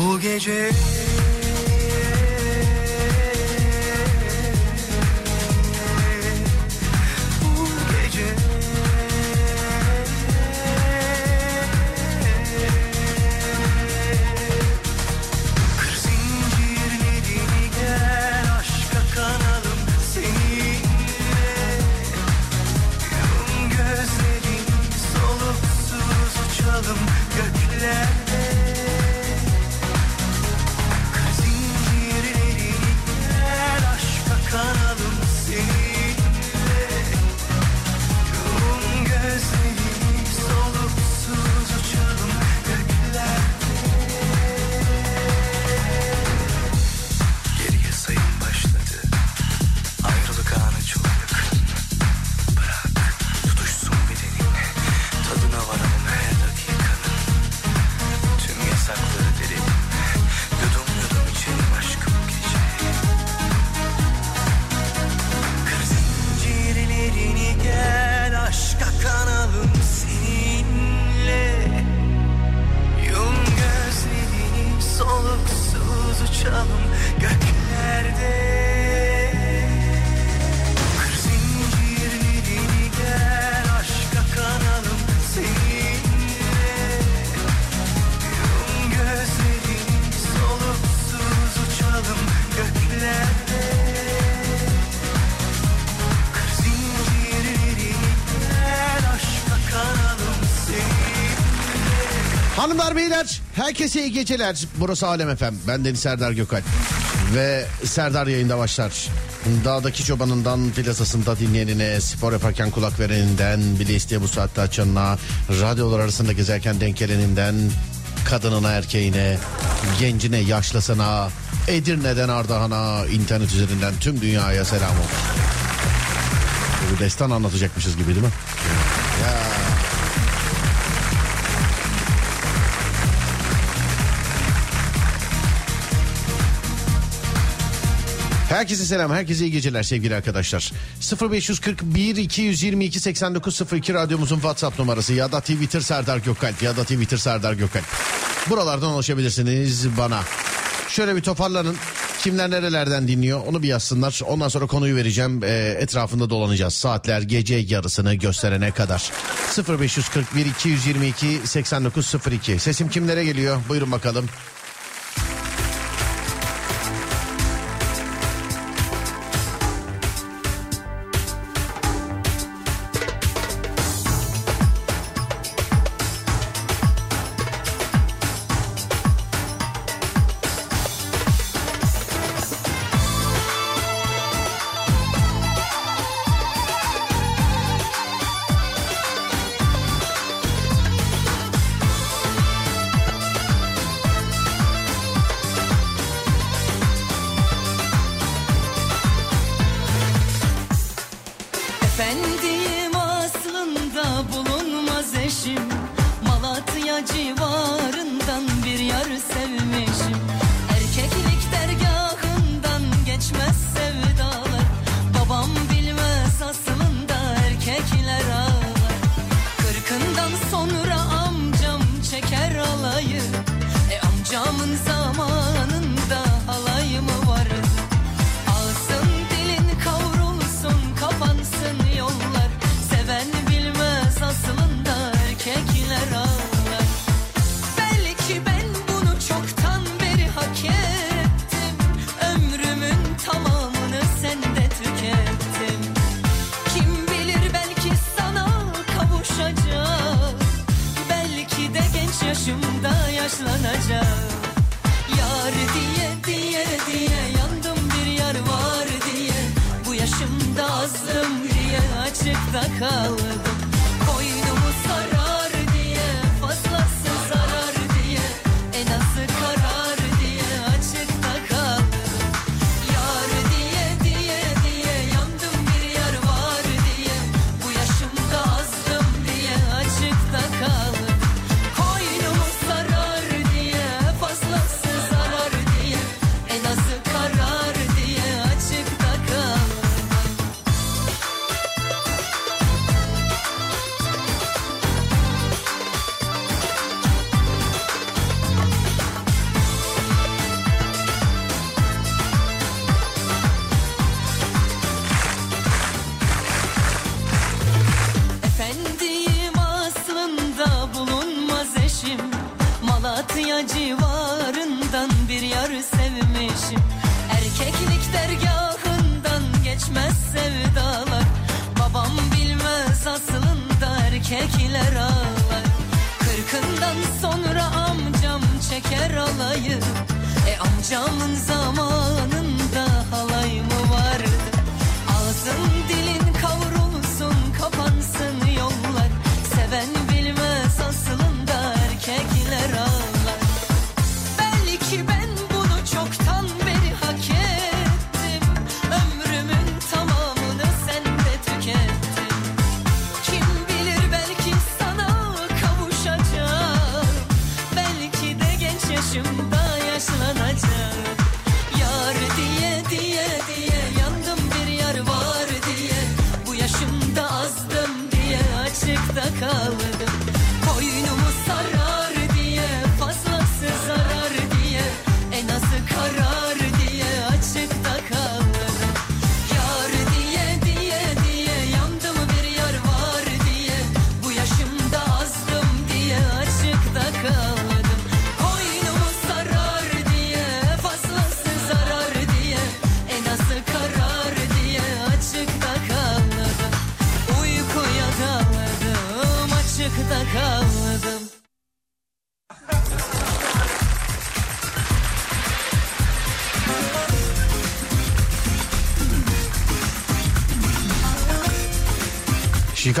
Bu gece Bu herkese iyi geceler. Burası Alem Efem. Ben Deniz Serdar Gökalp. Ve Serdar yayında başlar. Dağdaki çobanından plazasında dinleyenine, spor yaparken kulak vereninden, bile isteye bu saatte açanına, radyolar arasında gezerken denk geleninden, kadınına, erkeğine, gencine, yaşlısına, Edirne'den Ardahan'a, internet üzerinden tüm dünyaya selam olsun. Bu destan anlatacakmışız gibi değil mi? Herkese selam, herkese iyi geceler sevgili arkadaşlar. 0541 222 8902 radyomuzun WhatsApp numarası ya da Twitter Serdar Gökalp ya da Twitter Serdar Gökalp. Buralardan ulaşabilirsiniz bana. Şöyle bir toparlanın. Kimler nerelerden dinliyor onu bir yazsınlar. Ondan sonra konuyu vereceğim. Ee, etrafında dolanacağız. Saatler gece yarısını gösterene kadar. 0541 222 8902. Sesim kimlere geliyor? Buyurun bakalım.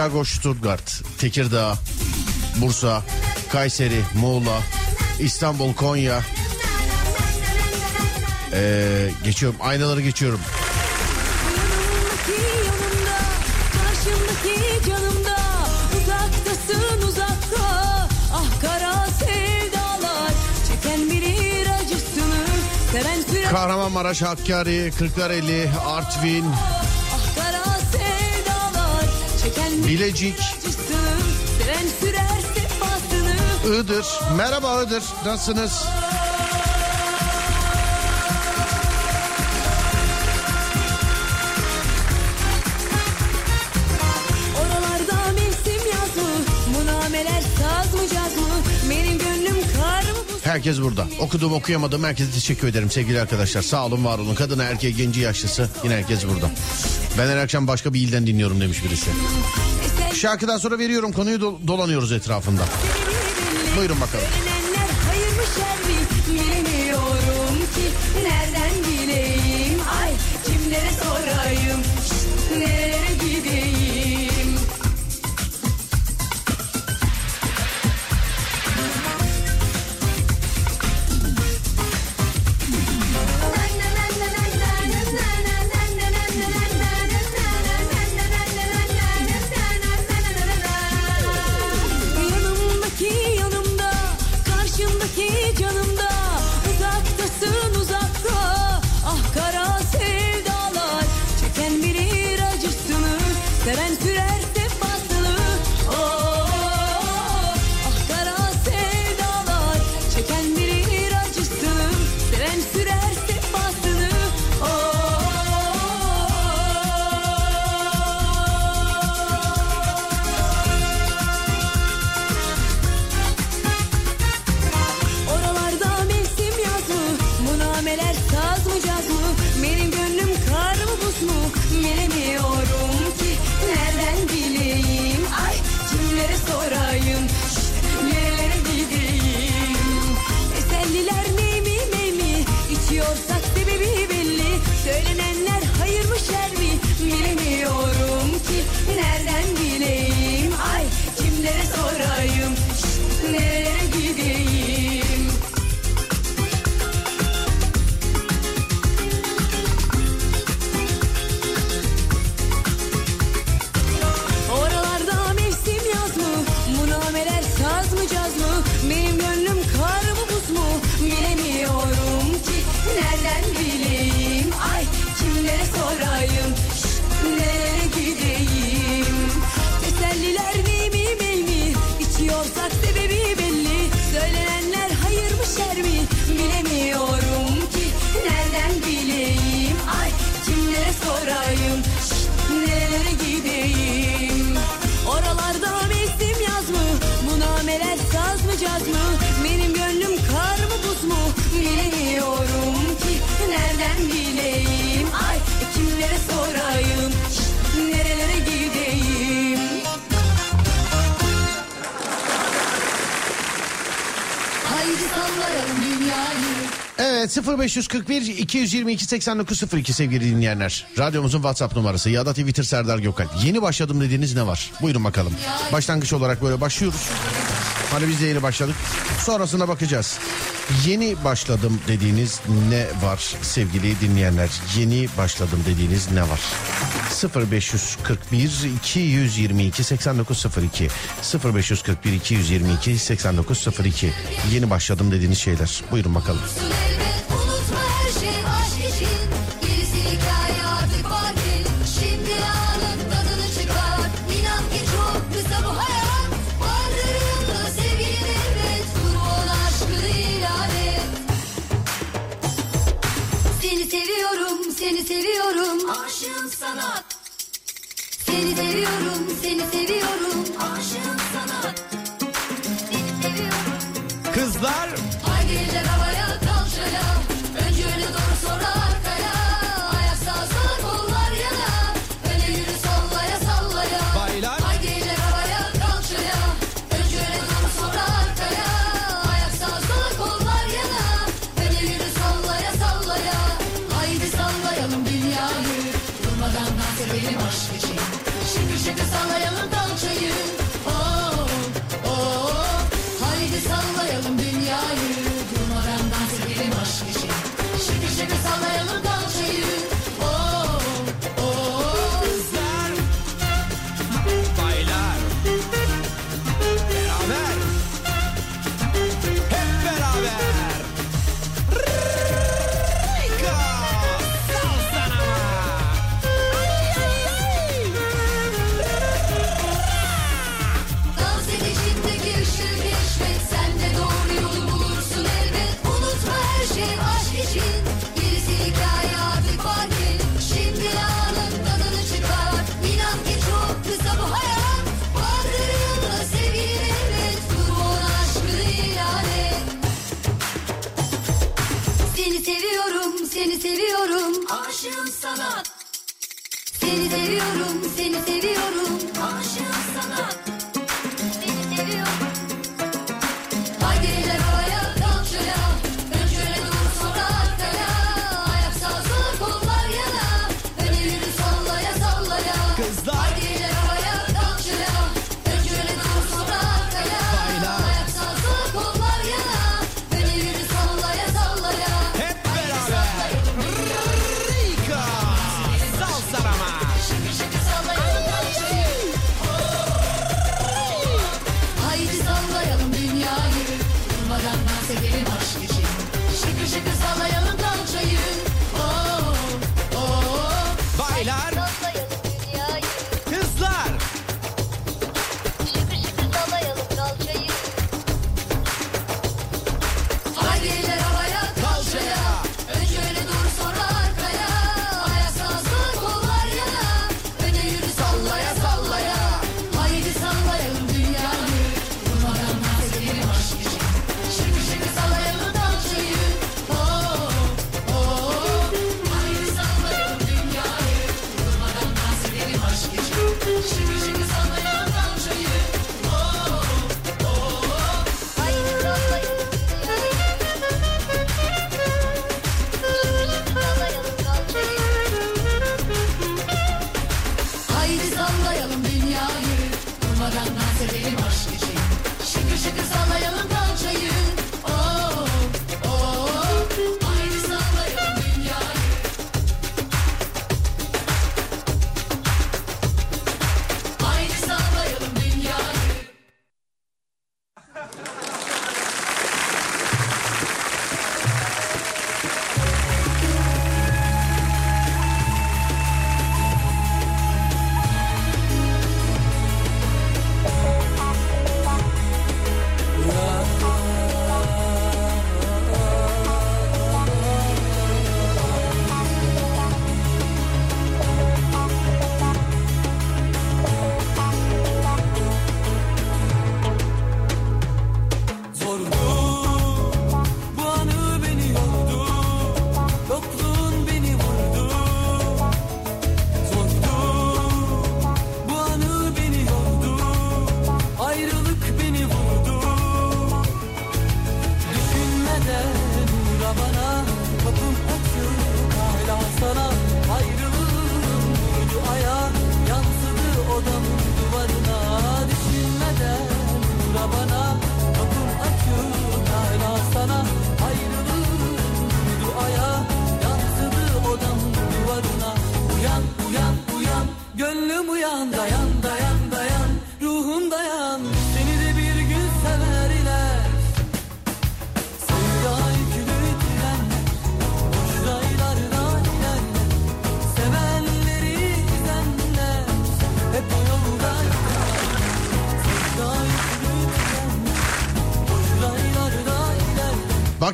Chicago, Stuttgart, Tekirdağ, Bursa, Kayseri, Muğla, İstanbul, Konya. Ee, geçiyorum. Aynaları geçiyorum. Kahramanmaraş, Hakkari, Kırklareli, Artvin, Bilecik, Iğdır. Merhaba Iğdır, nasılsınız? Herkes burada. Okudum okuyamadım herkese teşekkür ederim sevgili arkadaşlar. Sağ olun var olun. Kadın erkeği genci yaşlısı yine herkes burada. Ben her akşam başka bir ilden dinliyorum demiş birisi. Şarkıdan sonra veriyorum konuyu do- dolanıyoruz etrafında. Buyurun bakalım. Bilemiyorum ki nerede. 0541 222 8902 sevgili dinleyenler. Radyomuzun WhatsApp numarası ya da Twitter Serdar Gökal. Yeni başladım dediğiniz ne var? Buyurun bakalım. Başlangıç olarak böyle başlıyoruz. Hani biz de yeni başladık. Sonrasına bakacağız. Yeni başladım dediğiniz ne var sevgili dinleyenler? Yeni başladım dediğiniz ne var? 0541 222 8902 0541 222 8902 Yeni başladım dediğiniz şeyler. Buyurun bakalım. Seni seviyorum, seni seviyorum. Aşığım Kızlar. Ay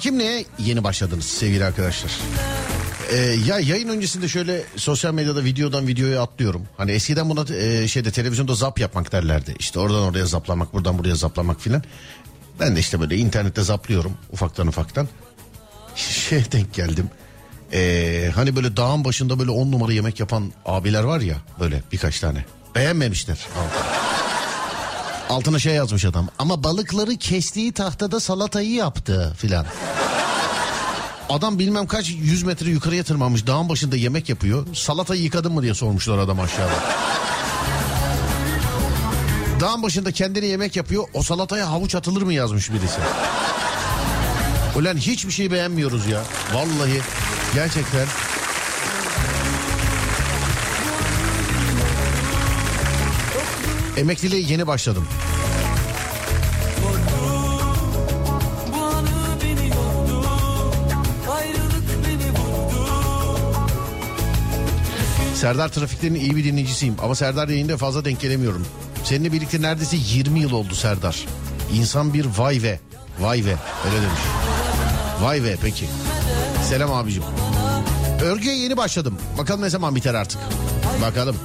Neye yeni başladınız sevgili arkadaşlar. Ee, ya yayın öncesinde şöyle sosyal medyada videodan videoya atlıyorum. Hani eskiden buna e, şeyde televizyonda zap yapmak derlerdi. İşte oradan oraya zaplamak, buradan buraya zaplamak filan. Ben de işte böyle internette zaplıyorum ufaktan ufaktan. Şeye denk geldim. Ee, hani böyle dağın başında böyle on numara yemek yapan abiler var ya böyle birkaç tane. Beğenmemişler. Altına. Şey yazmış adam. Ama balıkları kestiği tahtada salatayı yaptı filan. Adam bilmem kaç yüz metre yukarıya tırmanmış dağın başında yemek yapıyor. Salatayı yıkadın mı diye sormuşlar adam aşağıda. Dağın başında kendine yemek yapıyor. O salataya havuç atılır mı yazmış birisi. Ulan hiçbir şey beğenmiyoruz ya. Vallahi gerçekten. Emekliliğe yeni başladım. Serdar Trafikler'in iyi bir dinleyicisiyim ama Serdar yayında fazla denk gelemiyorum. Seninle birlikte neredeyse 20 yıl oldu Serdar. İnsan bir vay ve. Vay ve öyle demiş. Vay ve peki. Selam abicim. Örgüye yeni başladım. Bakalım ne zaman biter artık. Bakalım.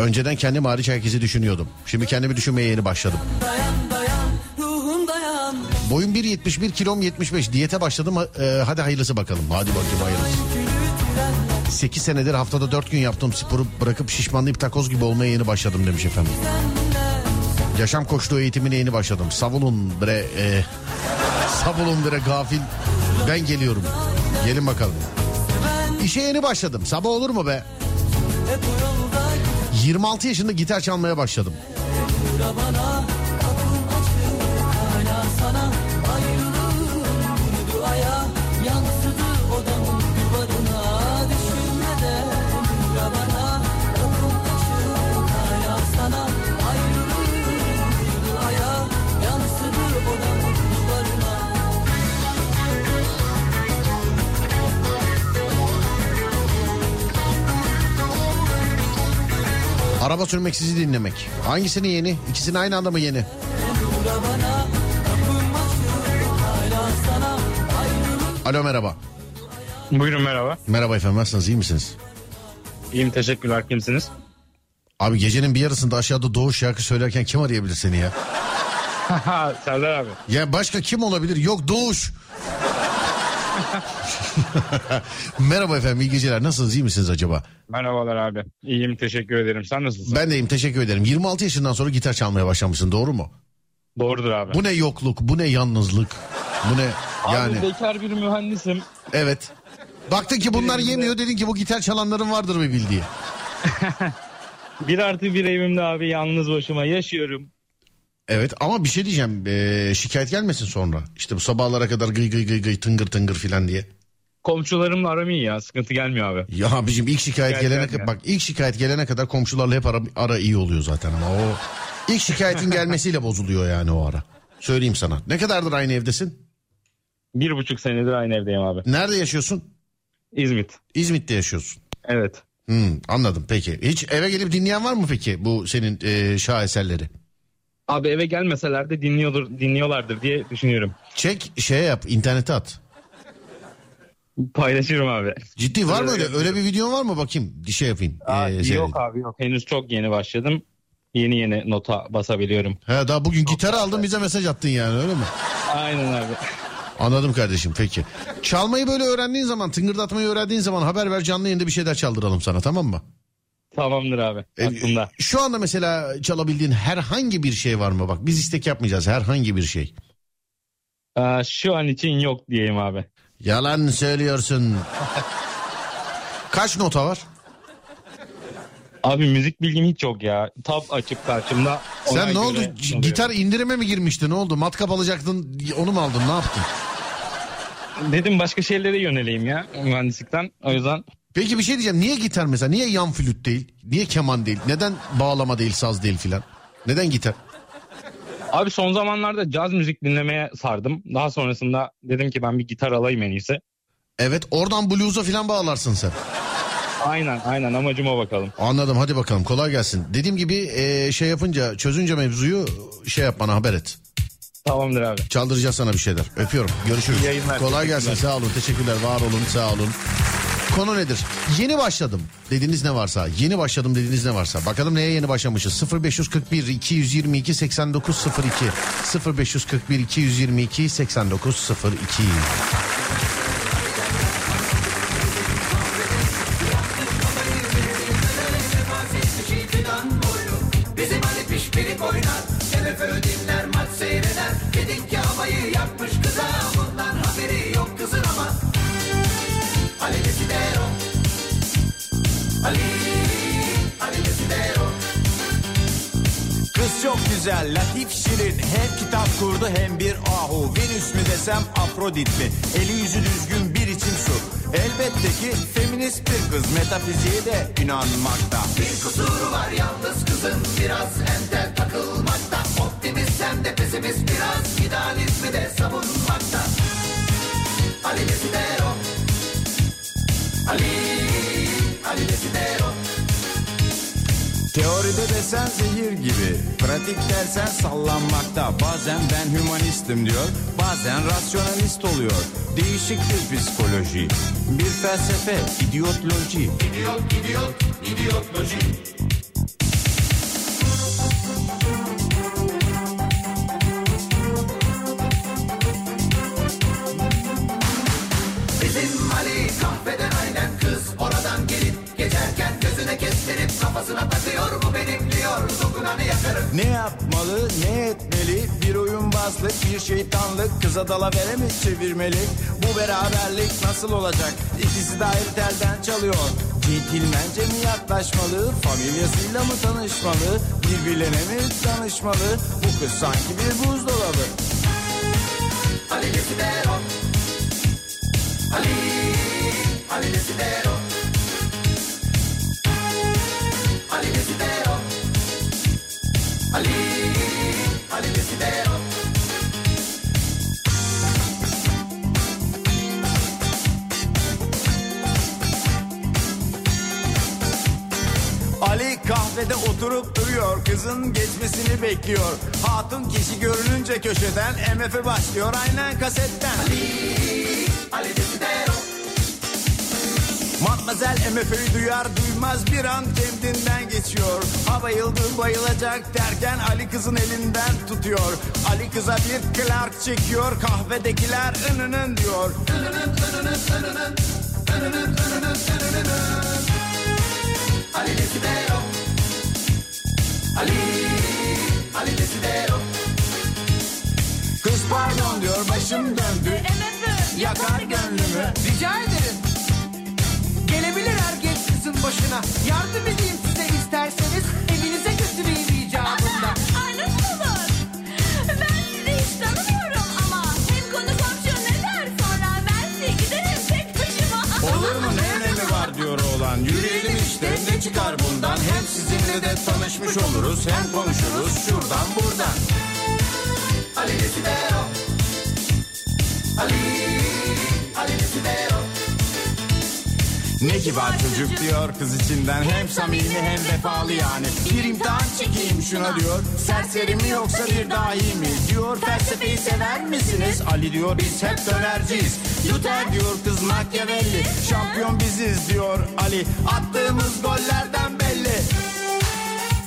Önceden kendim hariç herkesi düşünüyordum. Şimdi kendimi düşünmeye yeni başladım. Dayan dayan dayan Boyum 1.71 kilom 75 diyete başladım Ee, hadi hayırlısı bakalım hadi bakayım hayırlısı. 8 senedir haftada 4 gün yaptığım sporu bırakıp şişmanlayıp takoz gibi olmaya yeni başladım demiş efendim. Yaşam koçluğu eğitimine yeni başladım. Savunun bre e, savunun bre gafil ben geliyorum. Gelin bakalım. İşe yeni başladım. Sabah olur mu be? 26 yaşında gitar çalmaya başladım. Araba sürmek sizi dinlemek. Hangisini yeni? İkisini aynı anda mı yeni? Alo merhaba. Buyurun merhaba. Merhaba efendim nasılsınız iyi misiniz? İyiyim teşekkürler. Kimsiniz? Abi gecenin bir yarısında aşağıda doğuş şarkı söylerken kim arayabilir seni ya? Serdar abi. Ya başka kim olabilir? Yok doğuş. Merhaba efendim iyi geceler. Nasılsınız iyi misiniz acaba? Merhabalar abi. İyiyim teşekkür ederim. Sen nasılsın? Ben deyim teşekkür ederim. 26 yaşından sonra gitar çalmaya başlamışsın doğru mu? Doğrudur abi. Bu ne yokluk, bu ne yalnızlık, bu ne yani Abi bekar bir mühendisim. evet. Baktın ki bunlar yemiyor dedin ki bu gitar çalanların vardır bir bildiği. Bir artı bir evimde abi yalnız başıma yaşıyorum. Evet ama bir şey diyeceğim ee, şikayet gelmesin sonra. İşte bu sabahlara kadar gıy gıy gıy gıy tıngır tıngır filan diye. Komşularımla aram iyi ya. Sıkıntı gelmiyor abi. Ya abicim ilk şikayet Şikayet gelene kadar bak ilk şikayet gelene kadar komşularla hep ara, ara iyi oluyor zaten ama o ilk şikayetin gelmesiyle bozuluyor yani o ara. Söyleyeyim sana. Ne kadardır aynı evdesin? Bir buçuk senedir aynı evdeyim abi. Nerede yaşıyorsun? İzmit. İzmit'te yaşıyorsun. Evet. Hmm, anladım peki. Hiç eve gelip dinleyen var mı peki bu senin e, şaheserleri? Abi eve gelmeseler de dinliyordur, dinliyorlardır diye düşünüyorum. Çek şeye yap internete at. Paylaşırım abi. Ciddi var mı öyle? Öyle bir videon var mı bakayım? Bir şey yapayım. Aa, Ee, yok seyredeyim. abi yok. Henüz çok yeni başladım. Yeni yeni nota basabiliyorum. He, daha bugün gitarı aldın bize mesaj attın yani öyle mi? Aynen abi. Anladım kardeşim peki. Çalmayı böyle öğrendiğin zaman tıngırdatmayı öğrendiğin zaman haber ver canlı yayında bir şeyler çaldıralım sana tamam mı? Tamamdır abi. E, Aklımda. Şu anda mesela çalabildiğin herhangi bir şey var mı? Bak biz istek yapmayacağız herhangi bir şey. Aa, şu an için yok diyeyim abi. Yalan söylüyorsun. Kaç nota var? Abi müzik bilgim hiç yok ya. Tab açıp karşımda. ona Sen ne oldu? C-. Gitar indirime mi girmişti? Ne oldu? Matkap alacaktın onu mu aldın? Ne yaptın? Dedim başka şeylere yöneleyim ya mühendislikten. O yüzden Peki bir şey diyeceğim. Niye gitar mesela? Niye yan flüt değil? Niye keman değil? Neden bağlama değil, saz değil filan? Neden gitar? Abi son zamanlarda caz müzik dinlemeye sardım. Daha sonrasında dedim ki ben bir gitar alayım en iyisi. Evet oradan blues'a filan bağlarsın sen. Aynen aynen amacıma bakalım. Anladım hadi bakalım kolay gelsin. Dediğim gibi e, şey yapınca çözünce mevzuyu şey yap bana haber et. Tamamdır abi. Çaldıracağız sana bir şeyler. Öpüyorum. Görüşürüz. İyi yayınlar. Kolay gelsin. Sağ olun. Teşekkürler. Var olun. Sağ olun. Konu nedir? Yeni başladım dediğiniz ne varsa, yeni başladım dediğiniz ne varsa. Bakalım neye yeni başlamışız? 0541 222 8902 0541 222 8902 güzel, latif şirin. Hem kitap kurdu hem bir ahu. Venüs mü desem Afrodit mi? Eli yüzü düzgün bir içim su. Elbette ki feminist bir kız. Metafiziğe de inanmakta. Bir kusuru var yalnız kızın Biraz entel takılmakta Optimist hem de pesimist biraz İdealizmi de savunmakta Teoride desen zehir gibi. Pratik dersen sallanmakta. Bazen ben hümanistim diyor. Bazen rasyonalist oluyor. Değişik bir psikoloji. Bir felsefe, idiotloji. İdiot, idiot, idiotloji Ne yapmalı, ne etmeli? Bir oyunbazlık, bir şeytanlık. Kıza dalavere mi çevirmeli? Bu beraberlik nasıl olacak? İkisi de ayrı telden çalıyor. Centilmence mi yaklaşmalı? Familyasıyla mı tanışmalı? Birbirlerine mi danışmalı? Bu kız sanki bir buzdolabı. Ali Desidero Ali Ali Desidero Ali Ali Desidero Ali kahvede oturup duruyor. Kızın geçmesini bekliyor. Hatun kişi görününce köşeden MF başlıyor aynen kasetten. Ali Desidero Matmazel MF'yi duyar duymaz bir an kendinden geçiyor. Ha bayıldı bayılacak derken Ali kızın elinden tutuyor. Ali kıza bir Clark çekiyor kahvedekiler ınının diyor. Ali Desidero Ali Ali Desidero Kız pardon diyor başım döndü. Yakar gönlümü. Rica ederim. Kızın başına. Yardım edeyim size isterseniz. Evinize götüreyim icabında. Ay nasıl olur? Ben sizi hiç tanımıyorum ama hem konu komşu ne der sonra ben size giderim tek başıma. Olur mu ne önemi var diyor oğlan. Yürüyelim işte ne çıkar bundan. Hem sizinle de tanışmış oluruz hem konuşuruz şuradan buradan. Ali Desidero Ali Ali Desidero Ne kibar çocuk diyor kız içinden. Hem samimi hem vefalı yani. Bir imtihan çekeyim şuna diyor. Serseri mi yoksa bir dahi mi? diyor Felsefeyi sever misiniz? Ali diyor biz hep dönerciyiz. Luther diyor kız Machiavelli Şampiyon biziz. diyor Ali. Attığımız gollerden belli.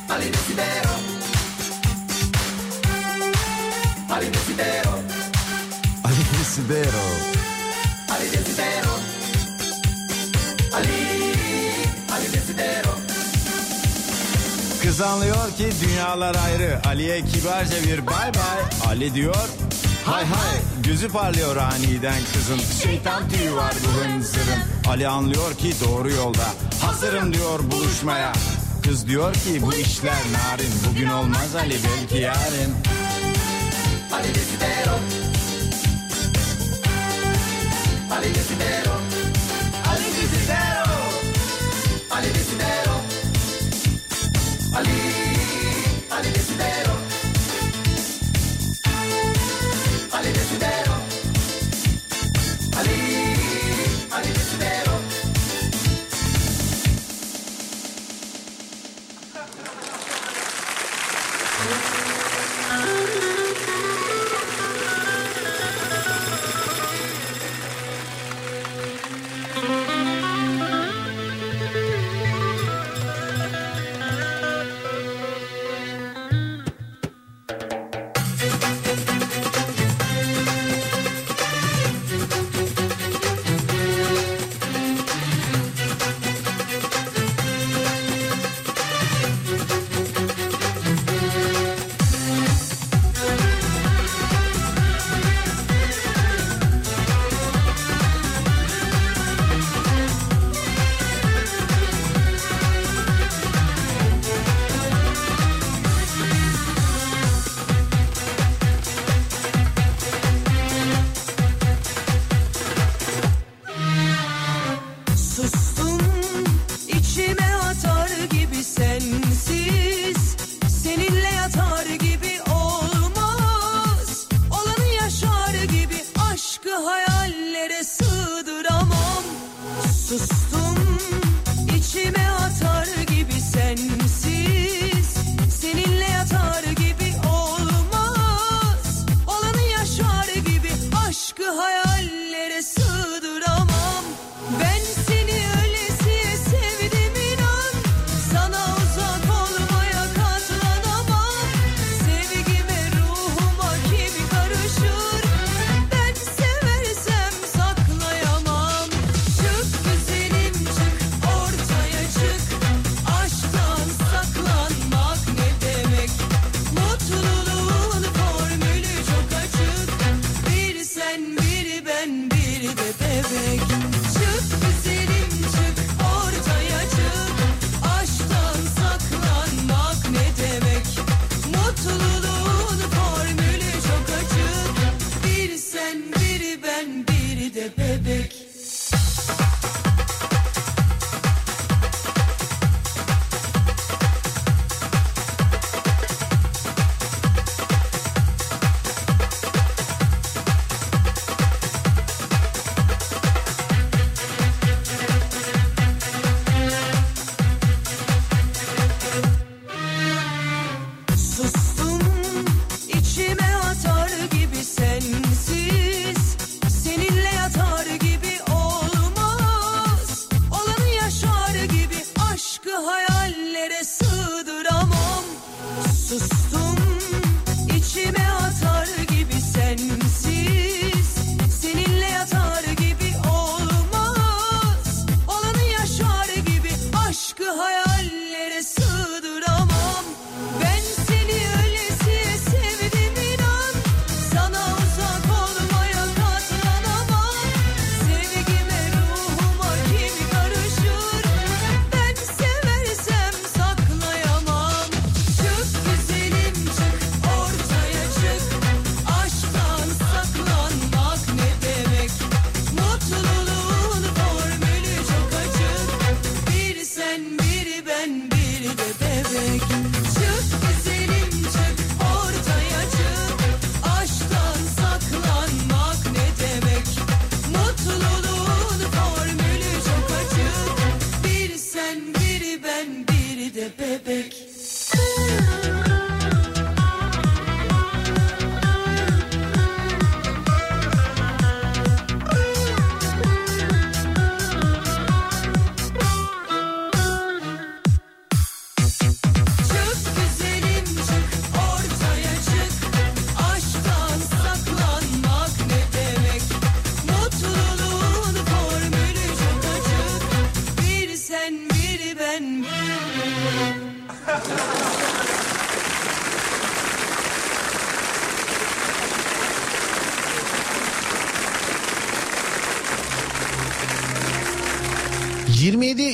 Ali Desidero. Ali Desidero. Ali Desidero. Ali Desidero Kız anlıyor ki dünyalar ayrı. Ali'ye kibarca bir bay bay. Ali diyor hay hay Gözü parlıyor aniden kızın. Şeytan tüyü var bu hınzırın Ali anlıyor ki doğru yolda. Hazırım diyor buluşmaya. Kız diyor ki bu işler narin. Bugün olmaz Ali belki yarın. Ali Desidero. Ali Desidero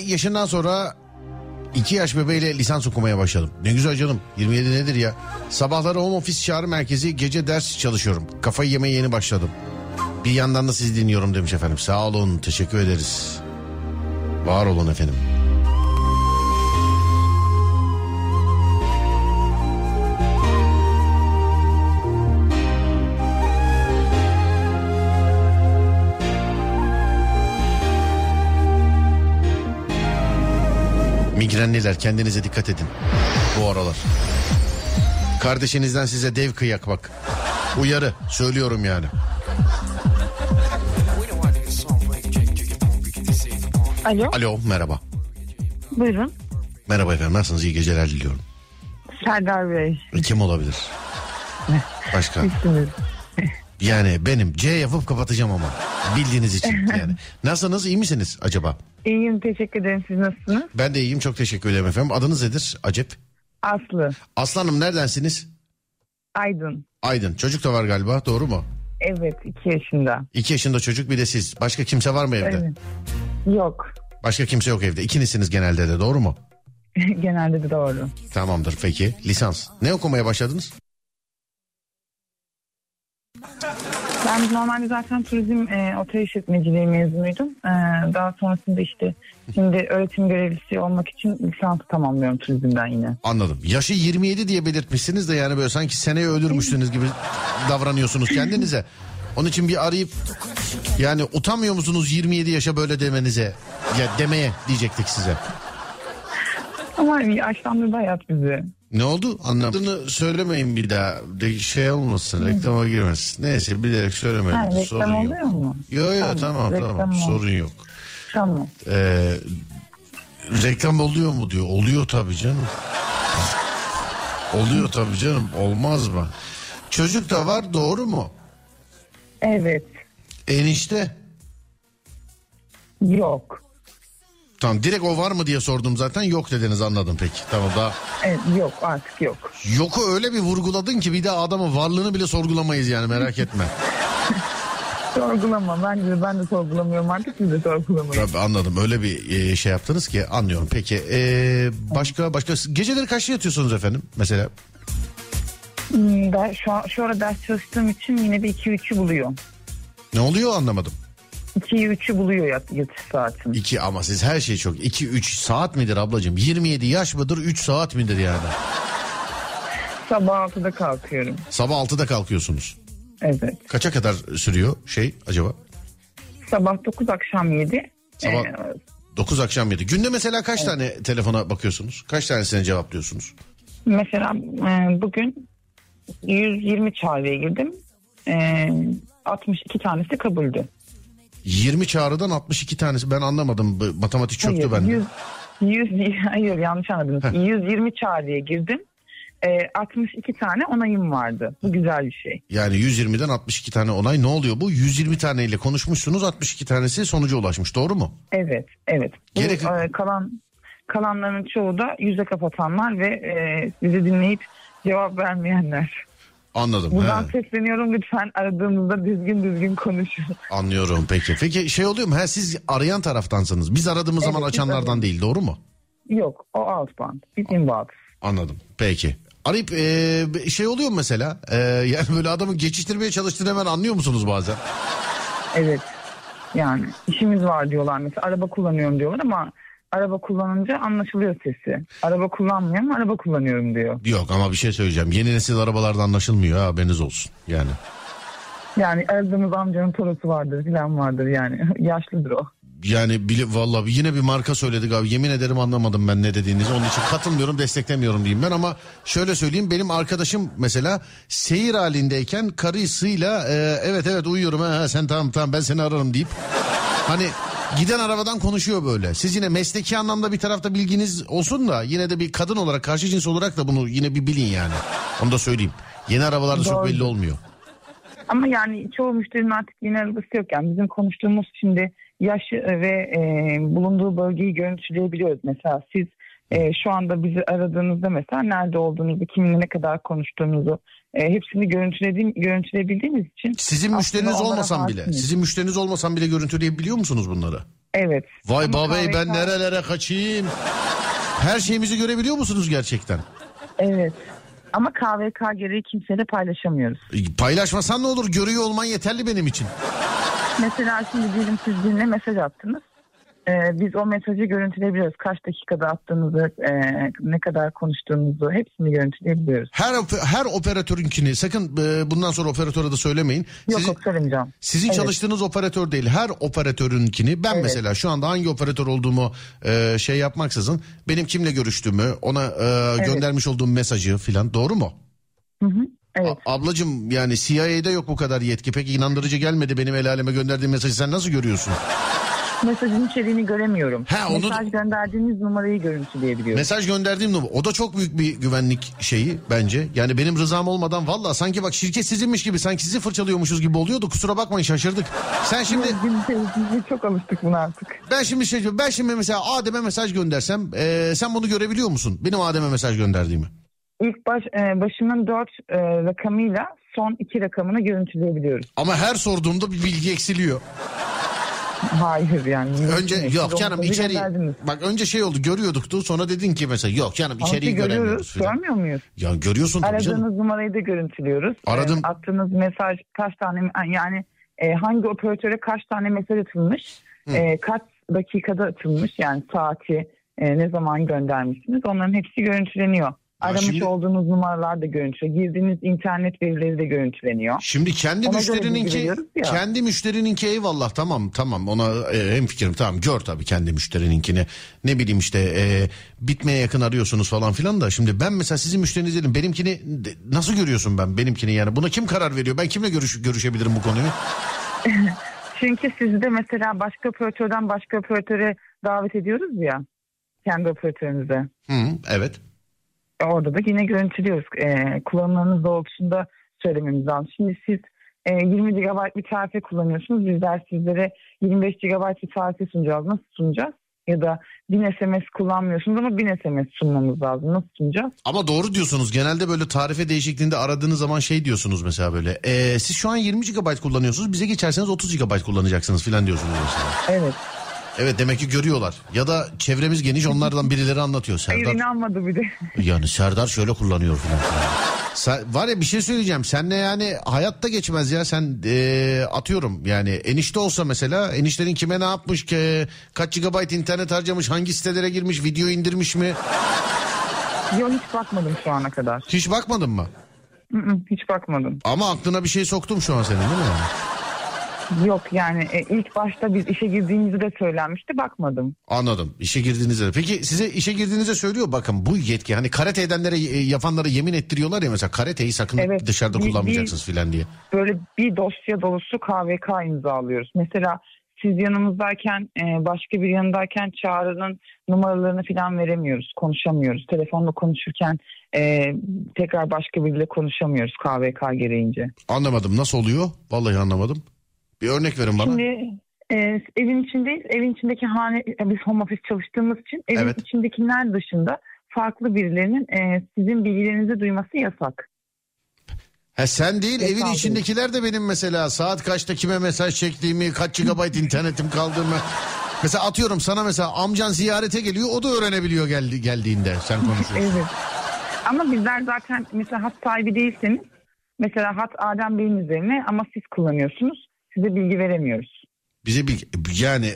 yaşından sonra 2 yaş bebeğiyle lisans okumaya başladım. Ne güzel canım. 27 nedir ya? Sabahları home office çağrı merkezi gece ders çalışıyorum. Kafayı yemeye yeni başladım. Bir yandan da sizi dinliyorum demiş efendim. Sağ olun teşekkür ederiz. Var olun efendim. Migrenliler kendinize dikkat edin. Bu aralar. Kardeşinizden size dev kıyak bak. Uyarı söylüyorum yani. Alo, Alo merhaba. buyurun. Merhaba efendim nasılsınız iyi geceler diliyorum. Serdar Bey, Kim olabilir? Başka? Yani benim C yapıp kapatacağım ama. Bildiğiniz için yani. Nasılsınız iyi misiniz acaba? İyiyim, teşekkür ederim. Siz nasılsınız? Ben de iyiyim çok teşekkür ederim efendim. Adınız nedir? Acep. Aslı, Aslanım neredensiniz? Aydın. Aydın. Çocuk da var galiba doğru mu? Evet, iki yaşında. İki yaşında çocuk bir de siz. Başka kimse var mı evde? Evet. Yok, Başka kimse yok evde. İkinizsiniz genelde de doğru mu? genelde de doğru. Tamamdır peki. Lisans. Ne okumaya başladınız? Ben normalde zaten turizm e, otel işletmeciliği mezunuydum. E, daha sonrasında işte şimdi öğretim görevlisi olmak için lisansı tamamlıyorum turizmden yine. Anladım. Yaşı 27 diye belirtmişsiniz de yani böyle sanki seneye ölürmüşsünüz gibi davranıyorsunuz kendinize. Onun için bir arayıp yani utanmıyor musunuz 27 yaşa böyle demenize? Ya demeye diyecektik size. Ama yaşlandırdı hayat bizi. Ne oldu? Anlamadığını söylemeyin bir daha. De şey olmasın, reklama girmesin. Neyse bilerek söylemeyin. Ha, reklam Sorun yok. oluyor mu? Yok yok tamam reklam tamam ol- sorun yok. Tamam. Ee, reklam oluyor mu diyor. Oluyor tabii canım. Oluyor tabii canım. Olmaz mı? Çocuk da var doğru mu? Evet. Enişte. Yok. Tamam direkt o var mı diye sordum zaten. Yok dediniz anladım peki. Tamam daha. Evet, yok artık yok. Yoku öyle bir vurguladın ki bir daha adamın varlığını bile sorgulamayız yani merak etme. Sorgulama. Bence ben de sorgulamıyorum artık siz de sorgulamayın. Tabii anladım öyle bir e, şey yaptınız ki anlıyorum. Peki e, başka başka geceleri kaçta yatıyorsunuz efendim mesela? Hmm, Ben şu, an, şu ara ders çalıştığım için yine bir 2-3'ü buluyor. Ne oluyor anlamadım. 2'yi 3'ü buluyor yat, yatış saatim. 2 ama siz her şey çok 2-3 saat midir ablacığım? 27 yaş mıdır 3 saat midir yani? Sabah 6'da kalkıyorum. Sabah 6'da kalkıyorsunuz. Evet. Kaça kadar sürüyor şey acaba? Sabah 9 akşam 7. Sabah 9 akşam 7. Günde mesela kaç tane telefona bakıyorsunuz? Kaç tanesine cevaplıyorsunuz? mesela e, bugün 120 çağrıya girdim. E, 62 tanesi kabuldü. 20 çağrıdan 62 tanesi ben anlamadım. Bu Matematik çöktü Hayır, bende. 100, 100, hayır yanlış anladınız. 120 çağrıya girdim. E, 62 tane onayım vardı. Bu güzel bir şey. Yani 120'den 62 tane onay ne oluyor bu? 120 taneyle konuşmuşsunuz 62 tanesi sonuca ulaşmış doğru mu? Evet, evet. Bu, Gerek- e, kalan kalanların çoğu da yüze kapatanlar ve e, bizi dinleyip cevap vermeyenler. Anladım. Buradan he. sesleniyorum lütfen aradığımızda düzgün düzgün konuşun. Anlıyorum peki. Peki şey oluyor mu? Ha, siz arayan taraftansınız. Biz aradığımız Evet, zaman biz açanlardan arıyoruz. değil doğru mu? Yok o outbound. Biz inbound. Anladım. Peki. Arayıp e, şey oluyor mu mesela? E, yani böyle adamı geçiştirmeye çalıştığını hemen anlıyor musunuz bazen? Evet. Yani işimiz var diyorlar mesela araba kullanıyorum diyorlar ama araba kullanınca anlaşılıyor sesi. Araba kullanmıyorum araba kullanıyorum diyor. Yok ama bir şey söyleyeceğim. Yeni nesil arabalarda anlaşılmıyor ha haberiniz olsun. Yani Yani aradığımız amcanın torosu vardır filan vardır yani yaşlıdır o. yani bile, vallahi yine bir marka söyledik abi. Yemin ederim anlamadım ben ne dediğinizi. Onun için katılmıyorum, desteklemiyorum diyeyim ben ama şöyle söyleyeyim benim arkadaşım mesela seyir halindeyken karısıyla e, evet evet uyuyorum ha, ha sen tamam tamam ben seni ararım deyip hani giden arabadan konuşuyor böyle. Siz yine mesleki anlamda bir tarafta bilginiz olsun da yine de bir kadın olarak karşı cins olarak da bunu yine bir bilin yani. Onu da söyleyeyim. Yeni arabalarda çok Doğru. belli olmuyor. Ama yani çoğu müşterinin artık yeni arabası yok. Yani bizim konuştuğumuz şimdi yaşı ve e, bulunduğu bölgeyi görüntüleyebiliyoruz. Mesela siz e, şu anda bizi aradığınızda mesela nerede olduğunuzu, kiminle ne kadar konuştuğunuzu e, hepsini görüntülediğim, görüntüleyebildiğimiz için. Sizin müşteriniz olmasan bile, hakimiz. sizin müşteriniz olmasan bile görüntüleyebiliyor musunuz bunları? Evet. Vay Ama babey ben KVK nerelere kaçayım? Her şeyimizi görebiliyor musunuz gerçekten? Evet. Ama KVK gereği kimseyle paylaşamıyoruz. E, Paylaşmasan ne olur görüyor olman yeterli benim için. Mesela şimdi diyelim siz birine mesaj attınız. Ee, biz o mesajı görüntüleyebiliyoruz. Kaç dakikada attığınızı, e, ne kadar konuştuğunuzu hepsini görüntüleyebiliyoruz. Her her operatörünkini sakın e, bundan sonra operatöre de söylemeyin. Yok Sizin, yok söylemeyeceğim. sizin Evet. çalıştığınız operatör değil her operatörünkini ben Evet. mesela şu anda hangi operatör olduğumu e, şey yapmaksızın benim kimle görüştüğümü ona e, göndermiş olduğum mesajı filan doğru mu? Hı hı. Evet. A- ablacım yani CIA'de yok bu kadar yetki pek inandırıcı gelmedi benim el aleme gönderdiğim mesajı sen nasıl görüyorsun? Mesajın içeriğini göremiyorum. Ha, onu- Mesaj gönderdiğiniz numarayı görüntüleyebiliyorum. Mesaj gönderdiğim numara. O da çok büyük bir güvenlik şeyi bence. Yani benim rızam olmadan valla sanki bak şirket sizinmiş gibi sanki sizi fırçalıyormuşuz gibi oluyordu. Kusura bakmayın şaşırdık. Sen şimdi Biz, çok alıştık buna artık. ben şimdi şey ben şimdi mesela Adem'e mesaj göndersem e, sen bunu görebiliyor musun? Benim Adem'e mesaj gönderdiğimi. İlk baş, e, başının dört e, rakamıyla son iki rakamını görüntüleyebiliyoruz. Ama her sorduğumda bir bilgi eksiliyor. Hayır yani. Önce yok canım içeri gönderdiniz. bak önce şey oldu görüyorduktu sonra dedin ki mesela yok canım Ama içeriği ki göremiyoruz görüyoruz. filan. Görmüyor muyuz? Ya görüyorsun tabii canım. Aradığınız numarayı da görüntülüyoruz. Aradım. Ee, attığınız mesaj kaç tane yani e, hangi operatöre kaç tane mesaj atılmış, e, kaç dakikada atılmış yani saati e, ne zaman göndermişsiniz onların hepsi görüntüleniyor. Aramış şimdi- olduğunuz numaralar da görüntüleniyor. Girdiğiniz internet verileri de görüntüleniyor. Şimdi kendi Ona müşterininki kendi müşterininki eyvallah tamam tamam. Ona e, hem fikrim tamam. Gör tabii kendi müşterininkini. Ne bileyim işte e, bitmeye yakın arıyorsunuz falan filan da. Şimdi ben mesela sizin müşteriniz dedim benimkini nasıl görüyorsun ben benimkini yani? Buna kim karar veriyor? Ben kimle görüş, görüşebilirim bu konuyu? Çünkü sizi de mesela başka operatörden başka operatöre davet ediyoruz ya. Kendi operatörünüze. Hı, evet Orada da yine görüntülüyoruz. E, kullanımlarınız doğrultusunda söylememiz lazım. Şimdi siz e, 20 GB bir tarife kullanıyorsunuz. Bizler sizlere 25 GB bir tarife sunacağız. Nasıl sunacağız? Ya da 1000 SMS kullanmıyorsunuz ama 1000 SMS sunmamız lazım. Nasıl sunacağız? ama doğru diyorsunuz genelde böyle tarife değişikliğinde aradığınız zaman şey diyorsunuz mesela böyle e, siz şu an 20 GB kullanıyorsunuz bize geçerseniz 30 GB kullanacaksınız filan diyorsunuz mesela. Evet. Evet demek ki görüyorlar ya da çevremiz geniş onlardan birileri anlatıyor Hayır Serdar. inanmadı bir de. Yani Serdar şöyle kullanıyor falan. Sen, var ya bir şey söyleyeceğim. Senle yani hayatta geçmez ya. Sen eee, atıyorum yani enişte olsa mesela eniştenin kime ne yapmış ki kaç GB internet harcamış hangi sitelere girmiş video indirmiş mi Yok hiç bakmadım şu ana kadar. hiç bakmadın mı? Hiç bakmadım. Ama aklına bir şey soktum şu an senin değil mi? Yok yani e, ilk başta biz işe girdiğimizde de söylenmişti bakmadım. Anladım. İşe girdiğinizde. Peki size işe girdiğinizde söylüyor bakın bu yetki hani karate edenlere e, yapanlara yemin ettiriyorlar ya mesela karateyi sakın Evet, dışarıda bir- kullanmayacaksınız filan diye. Böyle bir dosya dolusu KVK imzalıyoruz. Mesela siz yanımızdayken e, başka bir yanındayken çağrının numaralarını falan veremiyoruz. Konuşamıyoruz. Telefonla konuşurken e, tekrar başka biriyle konuşamıyoruz KVK gereğince. Anlamadım nasıl oluyor? Vallahi anlamadım. Bir örnek verin bana. Şimdi e, evin içindeyiz. Evin içindeki hane biz home office çalıştığımız için evin Evet. içindekiler dışında farklı birilerinin e, sizin bilgilerinizi duyması yasak. Ha sen değil evin içindekiler de benim mesela saat kaçta kime mesaj çektiğimi kaç GB internetim kaldığımı. Mesela atıyorum sana mesela amcan ziyarete geliyor o da öğrenebiliyor geldi, geldiğinde sen konuşuyorsun. Evet. Ama bizler zaten mesela hat sahibi değilseniz mesela hat Adem Bey'in üzerine ama siz kullanıyorsunuz. Size bilgi veremiyoruz. Bize bir yani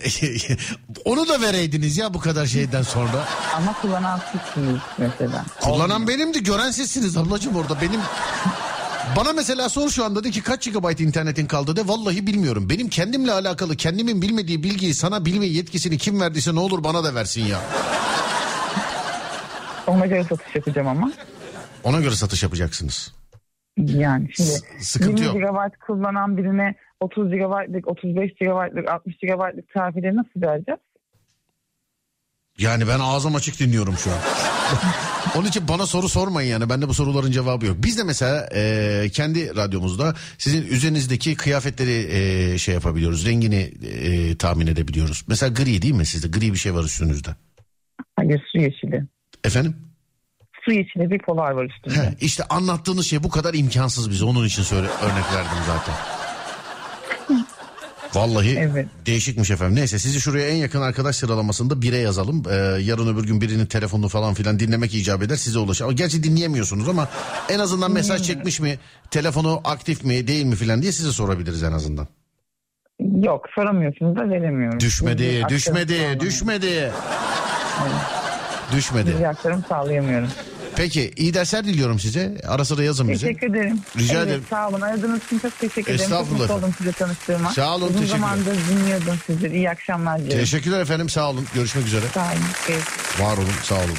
onu da vereydiniz ya bu kadar şeyden sonra. Ama kullanan sizsiniz mesela. Kullanan benimdi gören sizsiniz ablacığım orada benim. Bana mesela sor şu anda de ki kaç GB internetin kaldı de vallahi bilmiyorum. Benim kendimle alakalı kendimin bilmediği bilgiyi sana bilme yetkisini kim verdiyse ne olur bana da versin ya. Ona göre satış yapacağım ama. Ona göre satış yapacaksınız. Yani şimdi S- sıkıntı 20 yok. GB kullanan birine 30 GB'lık, 35 GB'lık, 60 GB'lık tarifeleri nasıl vereceğiz? Yani ben ağzım açık dinliyorum şu an. Onun için bana soru sormayın yani. Bende bu soruların cevabı yok. Biz de mesela e, kendi radyomuzda sizin üzerinizdeki kıyafetleri e, şey yapabiliyoruz. Rengini e, tahmin edebiliyoruz. Mesela gri değil mi sizde? Gri bir şey var üstünüzde. Hayır su yeşili. Efendim? Su yeşili bir polar var üstünde. Heh, işte anlattığınız şey bu kadar imkansız bize. Onun için söyle örnek verdim zaten. Vallahi Evet. değişikmiş efendim. Neyse sizi şuraya en yakın arkadaş sıralamasında bire yazalım. Ee, yarın öbür gün birinin telefonunu falan filan dinlemek icap eder size ulaşır. Gerçi dinleyemiyorsunuz ama en azından mesaj çekmiş mi, telefonu aktif mi değil mi filan diye size sorabiliriz en azından. Yok soramıyorsunuz da veremiyoruz. Düşmedi, aktarım düşmedi, düşmedi. Düşmedi. Bilgi aktarım sağlayamıyorum. Peki iyi dersler diliyorum size. Ara sıra yazın bize. Teşekkür ederim. Rica evet, ederim. Sağ olun. Aradığınız için çok teşekkür ederim. Çok Estağfurullah mutlu efendim. oldum size tanıştığıma. Sağ olun, Uzun zamandır dinliyordum sizi. İyi akşamlar diliyorum. Teşekkürler efendim sağ olun. Görüşmek üzere. Sağ olun. Görüşürüz. Var olun sağ olun.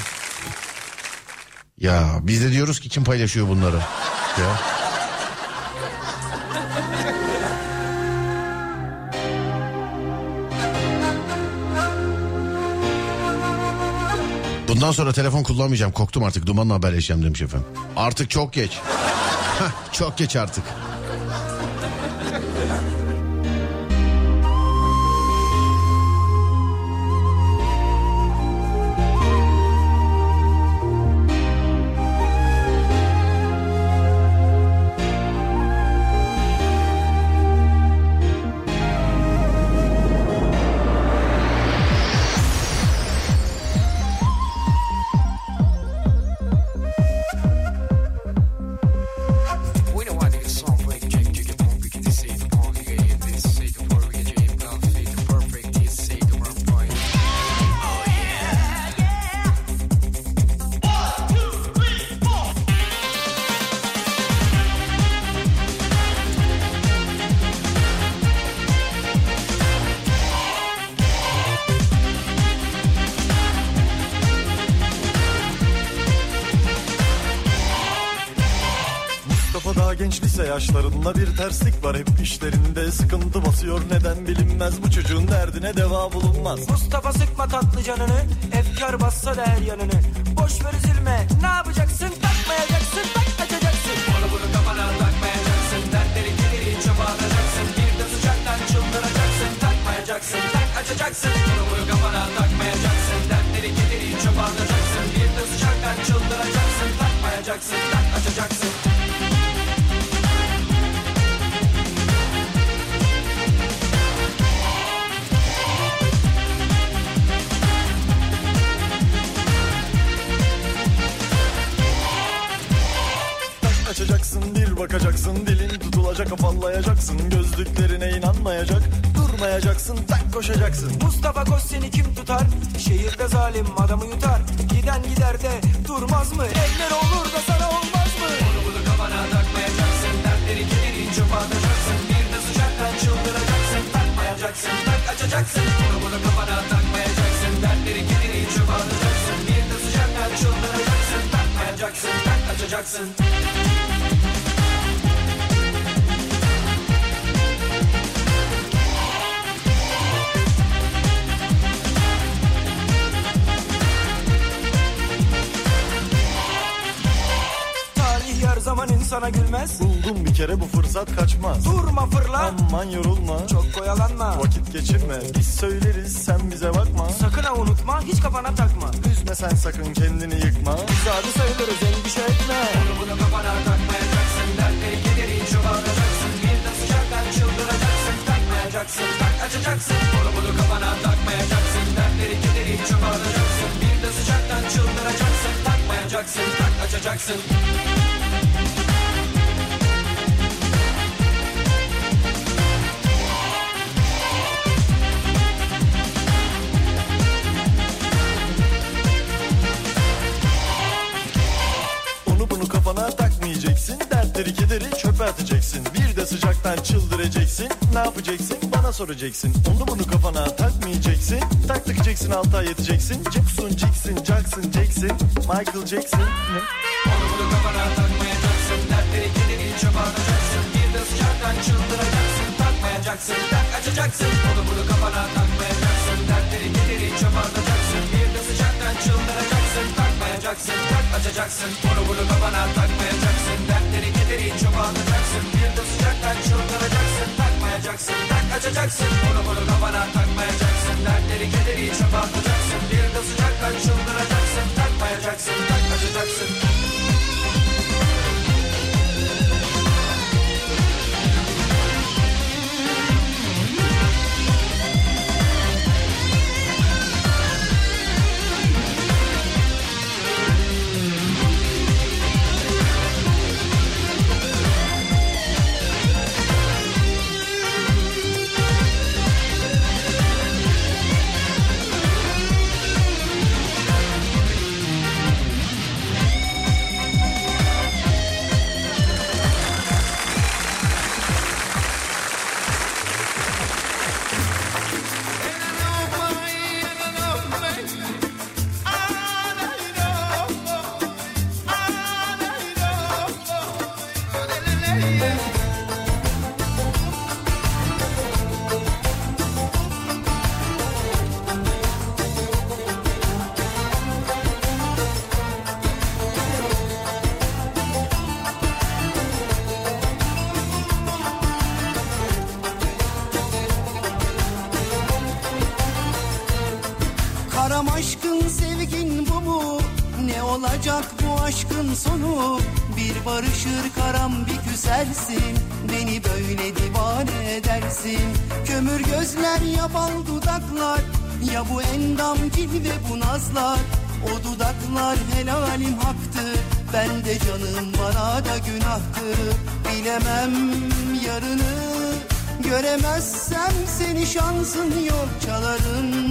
Ya biz de diyoruz ki kim paylaşıyor bunları? Ya. Bundan sonra telefon kullanmayacağım. Korktum artık. Dumanla haberleşeceğim demiş efendim. Artık çok geç. Çok geç artık. Yaşlarında bir terslik var. Hep işlerinde sıkıntı basıyor. Neden bilinmez bu çocuğun derdine deva bulunmaz. Mustafa sıkma tatlı canını Efkar bassa da her yanını. Boş ver üzülme ne yapacaksın? Takmayacaksın tak açacaksın Onu bunu kafana takmayacaksın. Dertleri kederi çöpe atacaksın. Bir de sıcaktan çıldıracaksın. Takmayacaksın tak açacaksın. Onu bunu kafana takmayacaksın. Dertleri kederi çöpe atacaksın. Bir de sıcaktan çıldıracaksın. Takmayacaksın tak açacaksın bakacaksın dilin tutulacak afallayacaksın gözlüklerine inanmayacak durmayacaksın tak koşacaksın. Mustafa Koç seni kim tutar? Şehirde zalim adamı yutar. Giden gider de durmaz mı? Eller olur da sana olmaz mı? Onu bunu kafana takmayacaksın. Dertleri kederi çöpe atacaksın. Bir de sıcaktan çıldıracaksın. Takmayacaksın, tak açacaksın. Onu bunu kafana takmayacaksın. Dertleri kederi çöpe atacaksın. Bir de sıcaktan çıldıracaksın. Takmayacaksın, tak açacaksın. İnsana gülmez. Buldum bir kere bu fırsat kaçmaz. Durma fırla. Aman yorulma. Çok koyalanma. Vakit geçirme. Biz söyleriz sen bize bakma. Sakın ha unutma hiç kafana takma. Üzme sen sakın kendini yıkma. Biz adı sayılırız endişe etme. Onu bunu kafana takmayacaksın. Dertleri kederi çöpe atacaksın. Bir de sıcaktan çıldıracaksın. Takmayacaksın tak açacaksın. Onu bunu kafana takmayacaksın. Dertleri kederi çöpe atacaksın. Bir de sıcaktan çıldıracaksın. Takmayacaksın tak açacaksın. Dertleri kederi çöpe atacaksın. Bir de sıcaktan çıldıracaksın. Ne yapacaksın bana soracaksın. Onu bunu kafana takmayacaksın. Tak takacaksın alta yeteceksin. Jackson, Jackson, Jackson, Jackson. Michael Jackson. Ne? Onu bunu kafana takmayacaksın. Dertleri kederi çöpe atacaksın. Bir de sıcaktan çıldıracaksın. Takmayacaksın tak açacaksın. Onu bunu kafana takmayacaksın. Dertleri kederi çöpe atacaksın. Bir de sıcaktan çıldıracaksın. Takmayacaksın tak açacaksın. Onu bunu kafana takmayacaksın. Dertleri kederi çöpe atacaksın. Bir de sıcaktan çıldıracaksın. Takmayacaksın tak açacaksın. Onu bunu kafana takmayacaksın. Dertleri kederi çöpe atacaksın. Bir de sıcaktan çıldıracaksın. Takmayacaksın tak açacaksın. Bu endam cilve bu nazlar O dudaklar helalim haktı. Ben de canım bana da günahtı. Bilemem yarını Göremezsem seni şansın yok. Çalarım